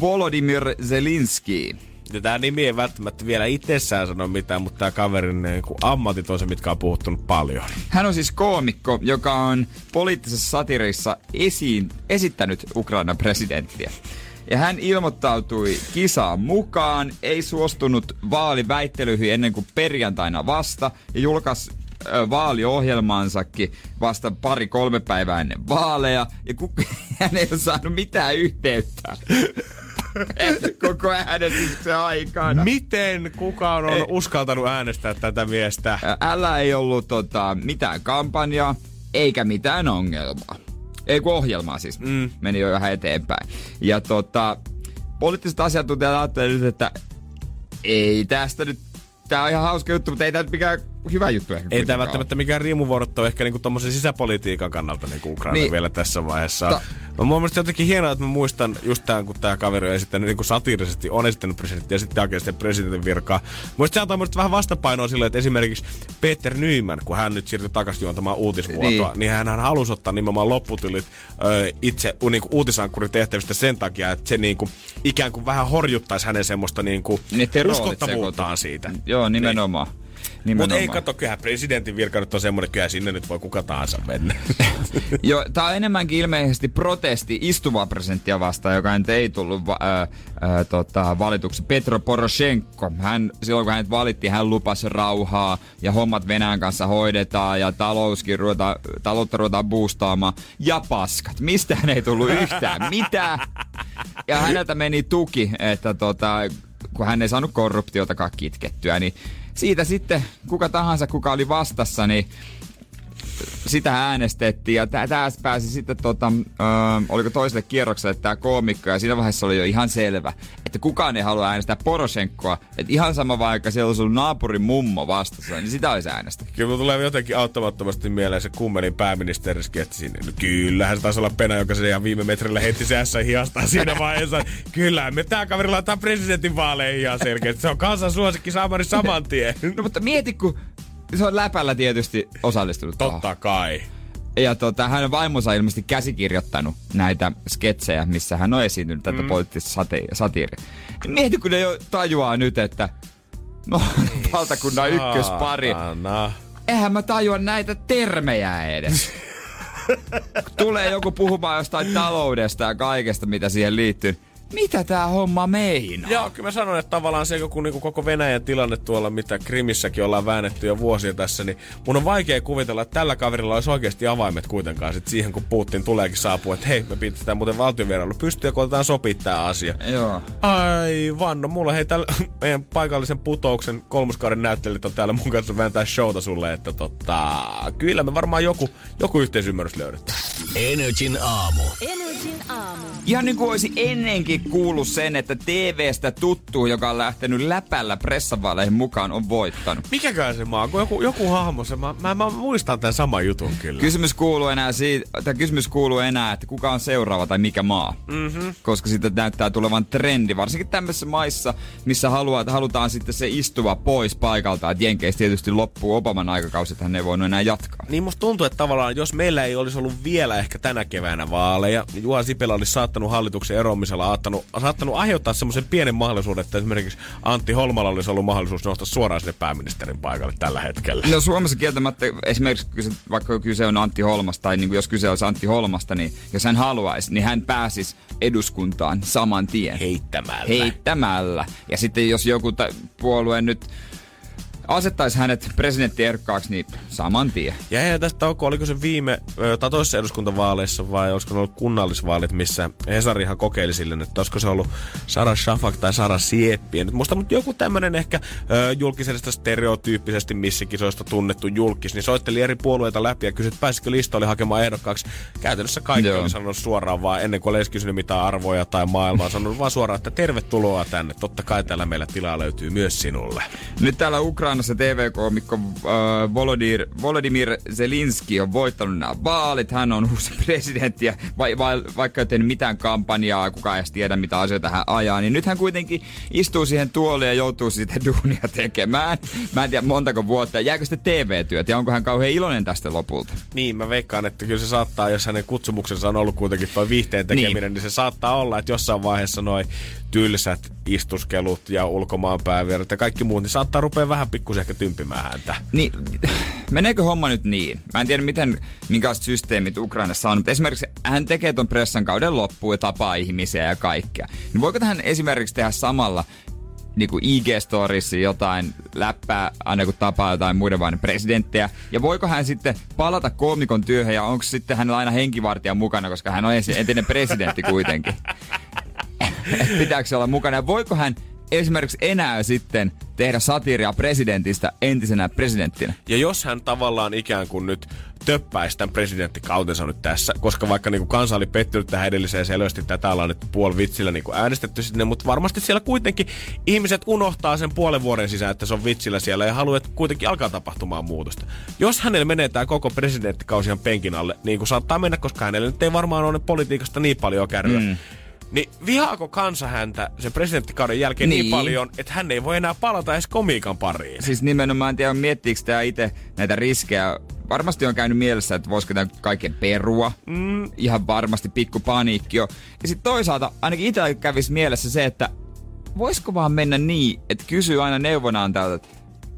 Volodymyr Zelinski. Ja tämä nimi ei välttämättä vielä itsessään sano mitään, mutta tämä kaverin niin ammatit on se, mitkä on puhuttunut paljon. Hän on siis koomikko, joka on poliittisessa satirissa esiin, esittänyt Ukrainan presidenttiä. Ja hän ilmoittautui kisaan mukaan, ei suostunut vaaliväittelyihin ennen kuin perjantaina vasta ja julkaisi ö, vaaliohjelmansakin vasta pari-kolme päivää ennen vaaleja ja ku, [LAUGHS] hän ei ole saanut mitään yhteyttä [LAUGHS] koko äänestyksen aikana. Miten kukaan on Ei. uskaltanut äänestää tätä miestä? Älä ei ollut tota, mitään kampanjaa, eikä mitään ongelmaa. Ei kun ohjelmaa siis. Mm. Meni jo vähän eteenpäin. Ja tota, poliittiset asiantuntijat ajattelivat, että ei tästä nyt, tää on ihan hauska juttu, mutta ei tämä nyt mikään hyvä juttu ehkä Ei tämä välttämättä mikään riimuvuorot ole ehkä niinku tommosen sisäpolitiikan kannalta niinku Ukraina Niin. niin. vielä tässä vaiheessa. Ta- Ta- mun mielestä jotenkin hienoa, että mä muistan just tämän, kun tämä kaveri on esittänyt niinku satiirisesti, on esittänyt presidentti ja sitten hakee presidentin virkaa. Muista se antaa muista vähän vastapainoa sille, että esimerkiksi Peter Nyman, kun hän nyt siirtyi takaisin juontamaan uutisvuotoa, Niin. niin, niin hän, hän halusi ottaa nimenomaan lopputylit ö, itse niinku uutisankkuritehtävistä sen takia, että se niinku, ikään kuin vähän horjuttaisi hänen semmoista niinku, Niin, uskottavuuttaan siitä. Joo, nimenomaan. Mutta ei kato, kyllähän presidentin virka nyt on semmoinen, kyllä sinne nyt voi kuka tahansa mennä. [LAUGHS] Joo, tää on enemmänkin ilmeisesti protesti istuvaa presidenttiä vastaan, joka nyt ei tullut va- ää, ää, tota, valituksi. Petro Poroshenko, hän, silloin kun hänet valittiin, hän lupasi rauhaa ja hommat Venäjän kanssa hoidetaan ja talouskin ruveta, taloutta ruvetaan boostaamaan. Ja paskat, mistä hän ei tullut yhtään mitään. Ja häneltä meni tuki, että tota, kun hän ei saanut korruptiotakaan kitkettyä, niin siitä sitten kuka tahansa, kuka oli vastassa, niin sitä äänestettiin ja tää pääsi sitten tota, ö, oliko toiselle kierrokselle tämä koomikko ja siinä vaiheessa oli jo ihan selvä, että kukaan ei halua äänestää Poroshenkoa, että ihan sama vaikka siellä olisi ollut naapurin mummo vastassa, niin sitä olisi äänestetty. Kyllä tulee jotenkin auttamattomasti mieleen se kummelin pääministerisketsi. No kyllähän se taisi olla Pena, joka se ihan viime metrillä heitti se ässä hiastaa siinä vaiheessa. Kyllä, me tää kaveri laittaa presidentin vaaleihin ihan selkeästi. Se on kansan suosikki saamari saman tien. No mutta mieti, kun se on läpällä tietysti osallistunut tuohon. Totta kai. Ja tota, hänen vaimonsa on ilmeisesti käsikirjoittanut näitä sketsejä, missä hän on esiintynyt tätä mm. poliittista sati- satiiria. Mieti, kun ne jo tajuaa nyt, että no, valtakunnan ykköspari. Saatana. Eihän mä tajua näitä termejä edes. [LAUGHS] Tulee joku puhumaan jostain taloudesta ja kaikesta, mitä siihen liittyy. Mitä tää homma meinaa? Joo, kyllä mä sanon, että tavallaan se, kun niinku koko Venäjän tilanne tuolla, mitä Krimissäkin ollaan väännetty jo vuosia tässä, niin mun on vaikea kuvitella, että tällä kaverilla olisi oikeasti avaimet kuitenkaan sit siihen, kun Putin tuleekin saapua, että hei, me pistetään muuten valtionvierailu pystyy ja koitetaan sopia tää asia. Joo. Aivan, no mulla hei tällä [LAUGHS] meidän paikallisen putouksen kolmoskauden näyttelijät on täällä mun kanssa vääntää showta sulle, että tota, kyllä me varmaan joku, joku yhteisymmärrys löydetään. Energin aamu. Energin aamu. Ihan niin kuin olisi ennenkin kuullut sen, että TVstä tuttu, joka on lähtenyt läpällä pressavaaleihin mukaan, on voittanut. Mikäkään se maa, kun joku, joku hahmo, se, mä, mä, mä, muistan tämän saman jutun kyllä. Kysymys kuuluu enää siitä, tai kysymys kuuluu enää, että kuka on seuraava tai mikä maa. Mm-hmm. Koska siitä näyttää tulevan trendi, varsinkin tämmöisissä maissa, missä haluaa, halutaan sitten se istuva pois paikalta. Että Jenkeissä tietysti loppuu Obaman aikakausi, että hän ei voinut enää jatkaa. Niin musta tuntuu, että tavallaan jos meillä ei olisi ollut vielä ehkä tänä keväänä vaaleja, niin Juha Sipilä olisi saattanut hallituksen eroamisella saattanut, saattanut aiheuttaa semmoisen pienen mahdollisuuden, että esimerkiksi Antti Holmalla olisi ollut mahdollisuus nostaa suoraan sinne pääministerin paikalle tällä hetkellä. No Suomessa kieltämättä esimerkiksi kyse, vaikka kyse on Antti Holmasta, tai niin kuin jos kyse olisi Antti Holmasta, niin jos hän haluaisi, niin hän pääsisi eduskuntaan saman tien. Heittämällä. Heittämällä. Ja sitten jos joku ta- puolue nyt asettaisi hänet presidenttierkkaaksi, niin saman tien. Ja ei tästä tauko, oliko se viime, tai toisessa eduskuntavaaleissa vai olisiko ne ollut kunnallisvaalit, missä Hesarihan kokeili silleen, että olisiko se ollut Sara Shafak tai Sara Sieppi. Ja nyt musta mutta joku tämmönen ehkä ö, julkisesta stereotyyppisesti missä kisoista tunnettu julkis, niin soitteli eri puolueita läpi ja kysyi, että pääsikö listalle hakemaan ehdokkaaksi. Käytännössä kaikki Joo. oli sanonut suoraan vaan, ennen kuin oli edes kysynyt mitään arvoja tai maailmaa, sanonut vaan suoraan, että tervetuloa tänne. Totta kai täällä meillä tilaa löytyy myös sinulle. Nyt täällä Ukrainassa TV-koomikko äh, Volodymyr, Volodymyr Zelinski on voittanut nämä vaalit. Hän on uusi [LAUGHS] presidentti ja vai, vai, vaikka ei ole tehnyt mitään kampanjaa, kukaan ei edes tiedä mitä asioita hän ajaa, niin nyt hän kuitenkin istuu siihen tuoliin ja joutuu sitä [LAUGHS] duunia tekemään. Mä en tiedä montako vuotta. Jääkö sitten TV-työt ja onko hän kauhean iloinen tästä lopulta? Niin, mä veikkaan, että kyllä se saattaa, jos hänen kutsumuksensa on ollut kuitenkin toi viihteen tekeminen, niin, niin se saattaa olla, että jossain vaiheessa noin tylsät istuskelut ja ulkomaan päävierat ja kaikki muut, niin saattaa rupea vähän pikkusen ehkä tympimään häntä. Niin, meneekö homma nyt niin? Mä en tiedä, miten, minkälaiset systeemit Ukrainassa on, mutta esimerkiksi hän tekee ton pressan kauden loppuun ja tapaa ihmisiä ja kaikkea. Niin voiko tähän esimerkiksi tehdä samalla niin kuin IG-storissa jotain läppää aina kun tapaa jotain muiden vain presidenttejä. Ja voiko hän sitten palata koomikon työhön ja onko sitten hänellä aina henkivartija mukana, koska hän on entinen presidentti kuitenkin. [LAUGHS] Pitääkö olla mukana ja voiko hän esimerkiksi enää sitten tehdä satiiria presidentistä entisenä presidenttinä? Ja jos hän tavallaan ikään kuin nyt töppäisi tämän presidenttikautensa nyt tässä, koska vaikka niin kuin kansa oli pettynyt tähän edelliseen selvästi, tätä ollaan nyt puoli vitsillä niin kuin äänestetty sinne, mutta varmasti siellä kuitenkin ihmiset unohtaa sen puolen vuoden sisään, että se on vitsillä siellä ja haluaa, että kuitenkin alkaa tapahtumaan muutosta. Jos hänellä menee tämä koko presidenttikausi ihan penkin alle, niin kuin saattaa mennä, koska hänellä nyt ei varmaan ole politiikasta niin paljon kärryä, mm. Niin vihaako kansa häntä sen presidenttikauden jälkeen niin. niin paljon, että hän ei voi enää palata edes komiikan pariin? Siis nimenomaan en tiedä, miettiikö tämä itse näitä riskejä. Varmasti on käynyt mielessä, että voisiko tämän kaiken perua. Mm. Ihan varmasti pikku paniikki on. Ja sitten toisaalta ainakin itsellä kävisi mielessä se, että voisiko vaan mennä niin, että kysyy aina neuvonantajalta, että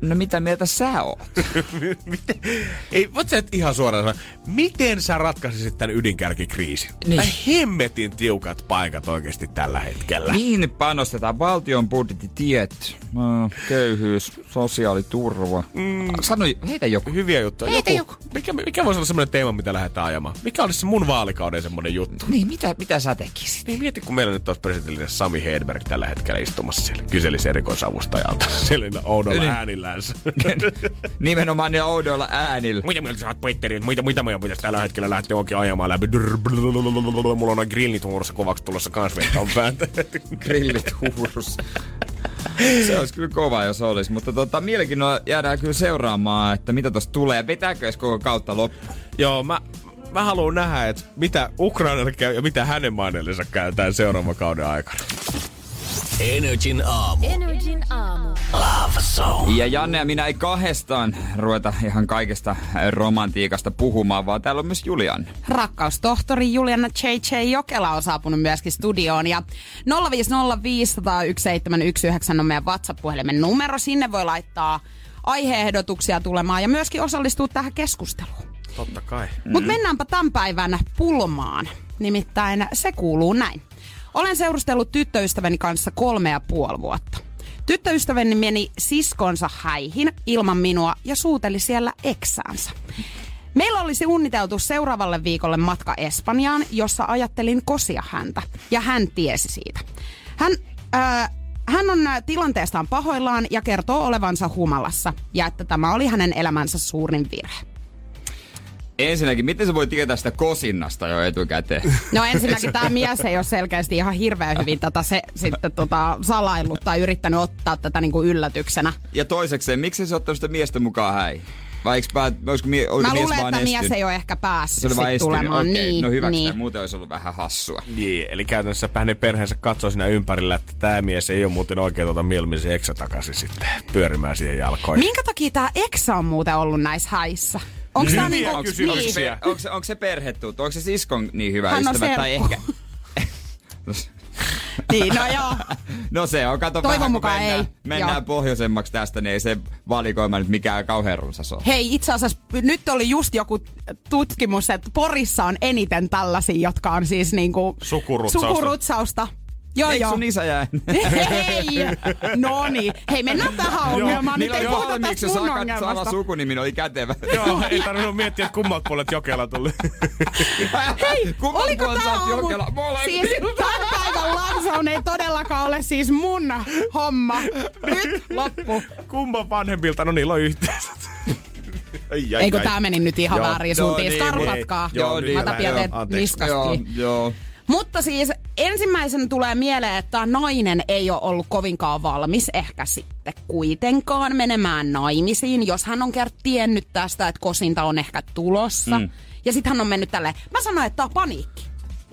no mitä mieltä sä oot? [LAUGHS] miten, ei, voit sä et ihan suoraan sanoa, miten sä ratkaisisit tämän ydinkärkikriisin? Niin. Tai hemmetin tiukat paikat oikeasti tällä hetkellä. Mihin panostetaan? Valtion budjetti, tiet, äh, köyhyys, sosiaaliturva. Mm. Sano, heitä joku. Hyviä juttuja. Heitä joku. Mikä, mikä voisi olla semmoinen teema, mitä lähdetään ajamaan? Mikä olisi se mun vaalikauden semmoinen juttu? Niin, mitä, mitä sä tekisit? Niin mieti, kun meillä nyt olisi presidentillinen Sami Hedberg tällä hetkellä istumassa siellä. Kyselisi erikoisavustajalta. Siellä oudolla Niin. Äänillään. [LAUGHS] Nimenomaan ne oudoilla äänillä. Mitä mieltä sä oot Petteri? Mitä, mitä meidän pitäisi tällä hetkellä lähteä oikein ajamaan läpi? Mulla on noin grillit huurussa kovaksi tulossa kans on pääntä. [LAUGHS] Grillit huurus. Se olisi kyllä kova, jos olisi. Mutta tota, mielenkiinnolla jäädään kyllä seuraamaan, että mitä tosta tulee. Vetääkö edes koko kautta loppuun? Joo, mä, mä haluan nähdä, että mitä Ukrainalle käy ja mitä hänen mainellensa käy tämän seuraavan kauden aikana. Energin aamu. Energin aamu. Ja Janne ja minä ei kahdestaan ruveta ihan kaikesta romantiikasta puhumaan, vaan täällä on myös Julian. Rakkaustohtori Juliana J.J. Jokela on saapunut myöskin studioon. Ja 050501719 on meidän WhatsApp-puhelimen numero. Sinne voi laittaa aiheehdotuksia tulemaan ja myöskin osallistua tähän keskusteluun. Totta kai. Mm. Mutta mennäänpä tämän päivän pulmaan. Nimittäin se kuuluu näin. Olen seurustellut tyttöystäväni kanssa kolme ja puoli vuotta. Tyttöystäväni meni siskonsa häihin ilman minua ja suuteli siellä eksäänsä. Meillä olisi unniteltu seuraavalle viikolle matka Espanjaan, jossa ajattelin kosia häntä. Ja hän tiesi siitä. Hän, ää, hän on ää, tilanteestaan pahoillaan ja kertoo olevansa humalassa. Ja että tämä oli hänen elämänsä suurin virhe. Ensinnäkin, miten se voi tietää sitä kosinnasta jo etukäteen? [LAUGHS] No ensinnäkin tämä mies ei ole selkeästi ihan hirveän hyvin tätä se, sitten tota, salaillut tai yrittänyt ottaa tätä niinku yllätyksenä. Ja toisekseen, miksi se ottanut sitä miestä mukaan häihin? Vai eikö pää, olisiko mie, Mä mies luulen, vaan että mies estynyt? ei ole ehkä päässyt Se oli vaan tulemaan. okei. Niin, no hyväksytään, niin. muuten olisi ollut vähän hassua. Niin, eli käytännössä hänen perheensä katsoo siinä ympärillä, että tämä mies ei ole muuten oikein tuota mieluummin se eksä takaisin sitten pyörimään siihen jalkoihin. Minkä takia tämä Eksa on muuten ollut näissä häissä? Onko tämä niinku... kysymyksiä. Niin. Onko se, onko se perhetuttu? Onko se siskon niin hyvä Hän on ystävä? Tai ehkä... [LAUGHS] niin, no joo. [LAUGHS] No se on, kato Toivon vähän, mukaan mennään, ei. mennään Joo. pohjoisemmaksi tästä, niin ei se valikoima nyt mikään kauhean runsas ole. Hei, itse asiassa nyt oli just joku tutkimus, että Porissa on eniten tällaisia, jotka on siis niinku... Sukurutsausta. Sukurutsausta. Joo, Eikö joo. sun isä jää? Hei! No niin. Hei, mennään tähän ongelmaan. Nyt ei puhuta tästä mun sakat sama ongelmasta. sukunimi, oli kätevä. Joo, ei tarvinnut miettiä, että kummat puolet Jokela tuli. Hei, [LAUGHS] Kumman oliko tää aamu? Jokela? Siis tämän päivän Love ei todellakaan ole siis mun homma. Nyt loppu. Kumman vanhemmilta? No niillä on yhteensä. Ai, ai, Eikö ai. tää meni nyt ihan Joo, väärin suuntiin? niin, Skarpatkaa. Joo, niin, Mä hyvä, tapia joo, teet niskaskin. Joo, joo. Mutta siis ensimmäisenä tulee mieleen, että nainen ei ole ollut kovinkaan valmis ehkä sitten kuitenkaan menemään naimisiin, jos hän on kert tiennyt tästä, että kosinta on ehkä tulossa. Mm. Ja sitten hän on mennyt tälleen, mä sanoin, että tämä on paniikki.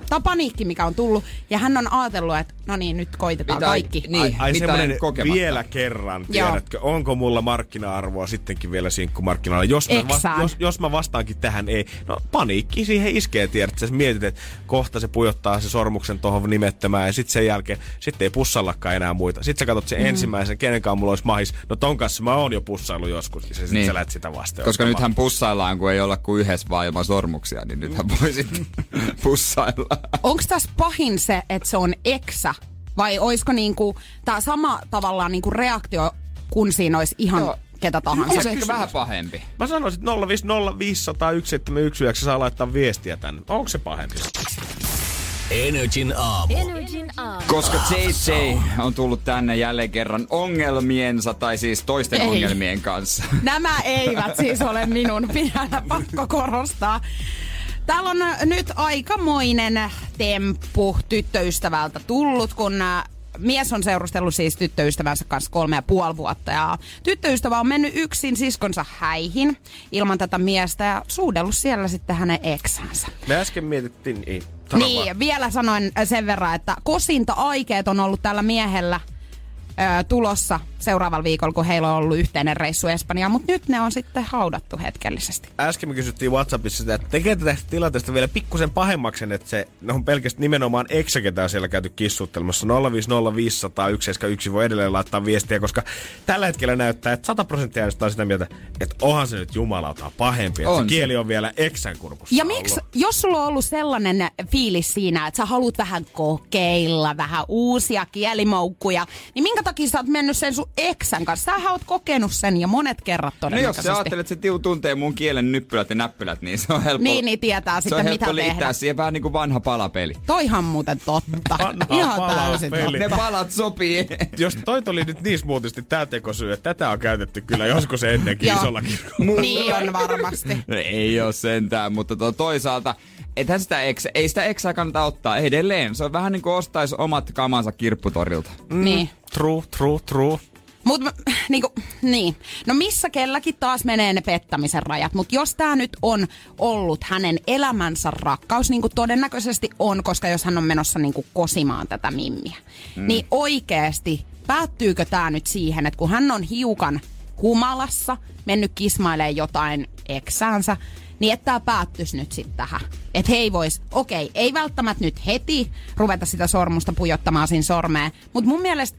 Tämä on paniikki, mikä on tullut. Ja hän on ajatellut, että no niin, nyt koitetaan Mitä- kaikki. niin. Ai, ai semmoinen vielä kerran, tiedätkö, onko mulla markkina-arvoa sittenkin vielä sinkkumarkkinoilla? Jos mä, jos, jos mä vastaankin tähän ei, no paniikki siihen iskee, tiedätkö? Sä mietit, että kohta se pujottaa se sormuksen tuohon nimettömään ja sitten sen jälkeen, sitten ei pussallakaan enää muita. Sitten sä katsot sen mm. ensimmäisen, kenenkaan mulla olisi mahis. No ton kanssa mä oon jo pussailu joskus, ja sitten Niin. sä lähet sitä vastaan. Koska nythän pussaillaan, kun ei olla kuin yhdessä vaan ilman sormuksia, niin nythän voi sitten [LAUGHS] pussailla. Onko tässä pahin se, että se on eksä? Vai olisiko niinku, tämä sama tavallaan niinku reaktio, kun siinä olisi ihan Joo. ketä tahansa? On se ehkä vähän pahempi. Mä sanoisin, että 050501719 saa laittaa viestiä tänne. Onko se pahempi? Energin aamu. Energin aamu. Koska JJ on tullut tänne jälleen kerran ongelmiensa, tai siis toisten Ei. ongelmien kanssa. Nämä eivät siis ole minun, pitää pakko korostaa. Täällä on äh, nyt aikamoinen temppu tyttöystävältä tullut, kun äh, mies on seurustellut siis tyttöystävänsä kanssa kolme ja puoli vuotta. Ja tyttöystävä on mennyt yksin siskonsa häihin ilman tätä miestä ja suudellut siellä sitten hänen eksänsä. Me äsken mietittiin, niin, sano Niin, vaan. vielä sanoin sen verran, että kosinta-aikeet on ollut tällä miehellä ö, tulossa seuraavalla viikolla, kun heillä on ollut yhteinen reissu Espanjaan, mutta nyt ne on sitten haudattu hetkellisesti. äsken me kysyttiin Whatsappissa sitä, että tekee tästä tilanteesta vielä pikkusen pahemmaksi, että se ne on pelkästään nimenomaan eksä, ketä siellä käyty kissuttelemassa. 050501711 voi edelleen laittaa viestiä, koska tällä hetkellä näyttää, että 100 prosenttia on sitä mieltä, että onhan se nyt jumalauta pahempi, että On se se. kieli on vielä eksän kurkussa Ja ollut. miksi, jos sulla on ollut sellainen fiilis siinä, että sä haluat vähän kokeilla, vähän uusia kielimoukkuja, niin minkä takia sä oot mennyt sen sun eksän kanssa? Sähän oot kokenut sen jo monet kerrat No jos todennäköisesti. sä ajattelet, että se tiu tuntee mun kielen nyppylät ja näppylät, niin se on helppo. Niin, niin tietää se sitten on mitä helppo liittää tehdä. siihen vähän niin kuin vanha palapeli. Toihan muuten totta. Vanha Ihan täysin palapeli. totta. Ne palat sopii. [LAUGHS] Jos toi oli nyt niin smoothisti tää tekosyy, että tätä on käytetty kyllä joskus ennenkin isolla kirkolla. [LAUGHS] Niin on varmasti. [LAUGHS] No ei oo sentään, mutta to, toisaalta ethän sitä eksä, ei sitä eksää kannata ottaa edelleen. Se on vähän niin kuin ostaisi omat kamansa kirpputorilta. Mm. Niin. True, true, true. Mut [LAUGHS] niinku, niin. No missä kelläkin taas menee ne pettämisen rajat. Mutta jos tämä nyt on ollut hänen elämänsä rakkaus, niin kuin todennäköisesti on, koska jos hän on menossa niinku kosimaan tätä mimmiä, mm. niin oikeasti päättyykö tämä nyt siihen, että kun hän on hiukan humalassa, mennyt kismailemaan jotain eksäänsä, niin että tämä päättyisi nyt sitten tähän. Että he ei vois, okei, ei välttämättä nyt heti ruveta sitä sormusta pujottamaan siinä sormeen, mutta mun mielestä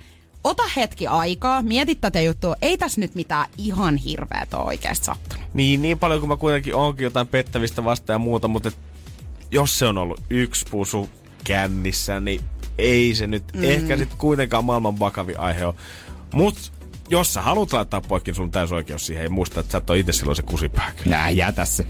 ota hetki aikaa, mieti tätä juttua. Ei tässä nyt mitään ihan hirveätä ole oikeasti sattunut. Niin, niin paljon kuin mä kuitenkin onkin jotain pettävistä vasta ja muuta, mutta et jos se on ollut yksi pusu kännissä, niin ei se nyt mm. ehkä sitten kuitenkaan maailman vakavi aihe ole. Mut jos sä haluat laittaa poikki, sun täys oikeus siihen. Ei muista, että sä et ole itse silloin se kusipää. Nää, jätä se.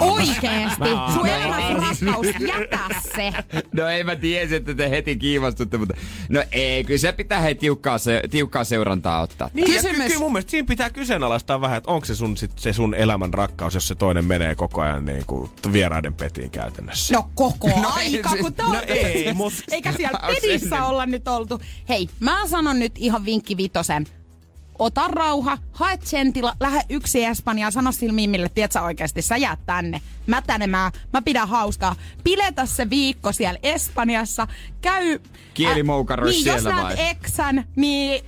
Oikeesti. Sun rakkaus, jätä se. No ei mä tiesi, että te heti kiivastutte, mutta no ei, kyllä se pitää hei tiukkaa, se, tiukkaa seurantaa ottaa. Niin, Kysymys. ky- kyllä mun mielestä siinä pitää kyseenalaistaa vähän, että onko se sun, sit, se sun elämän rakkaus, jos se toinen menee koko ajan niin kuin vieraiden petiin käytännössä. No koko [LAUGHS] No aika, ei, kun te no olette- ei, mut- Eikä siellä [LAUGHS] Taas pedissä olla nyt oltu. Hei, mä sanon nyt ihan vinkki vitosen. Ota rauha, hae sentila, lähde yksi Espanjaan, sano sillä Mimmille, tiedätkö oikeasti, sä jäät tänne. Mä tänne, mä, mä pidän hauskaa. Piletä se viikko siellä Espanjassa, käy... Kielimoukarois niin, siellä jos vai? näet eksän, niin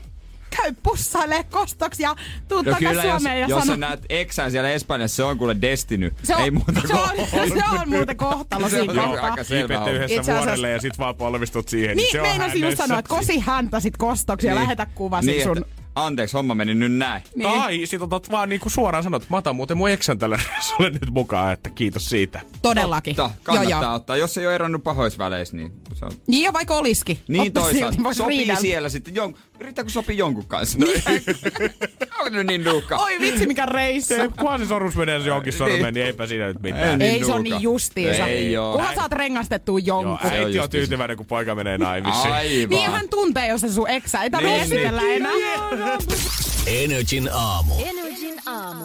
käy pussaile kostoksi ja tuu No takas kyllä, jos, Suomeen ja jos sano... sä näet eksän siellä Espanjassa, se on kuule Destiny. se on, Ei muuta se, on, se on muuten kohtalo Se siinä on kohtaa. aika selvä homma. yhdessä Itse asiassa- vuodelle ja sit vaan polvistut siihen. Niin, se on meinasin just sanoa, että kosi häntä sit kostoksi ja Niin. lähetä kuva sit niin, sun... että, anteeksi, homma meni nyt näin. Niin. Ai, sit otat vaan niinku suoraan sanot, että mä otan muuten mun eksän tälle [LAUGHS] sulle nyt mukaan, että kiitos siitä. Todellakin. Totta, kannattaa ottaa. Jos ei ole eronnut pahoissa väleissä, niin se on... Niin ja vaikka olisikin. Niin Otta toisaalta. vois Sopii siellä sitten. Jon... Riittääkö sopii jonkun kanssa? [LAUGHS] No, on nyt niin nuukka. Oi vitsi mikä reissu. Se, kunhan se sormus menee se johonkin sormeen, niin eipä siinä nyt mitään. Ei niin Ei se on nuuka. niin justiinsa. Ei oo. Kunhan saat rengastettua Joo, jonkun. se on äiti on justiinsa. tyytyväinen, kun poika menee naimisiin. Aivan. Niin hän tuntee, jos se sun eksä. Ei tarvitse Niin, esitellä niin. enää. Energin aamu. Energin aamu.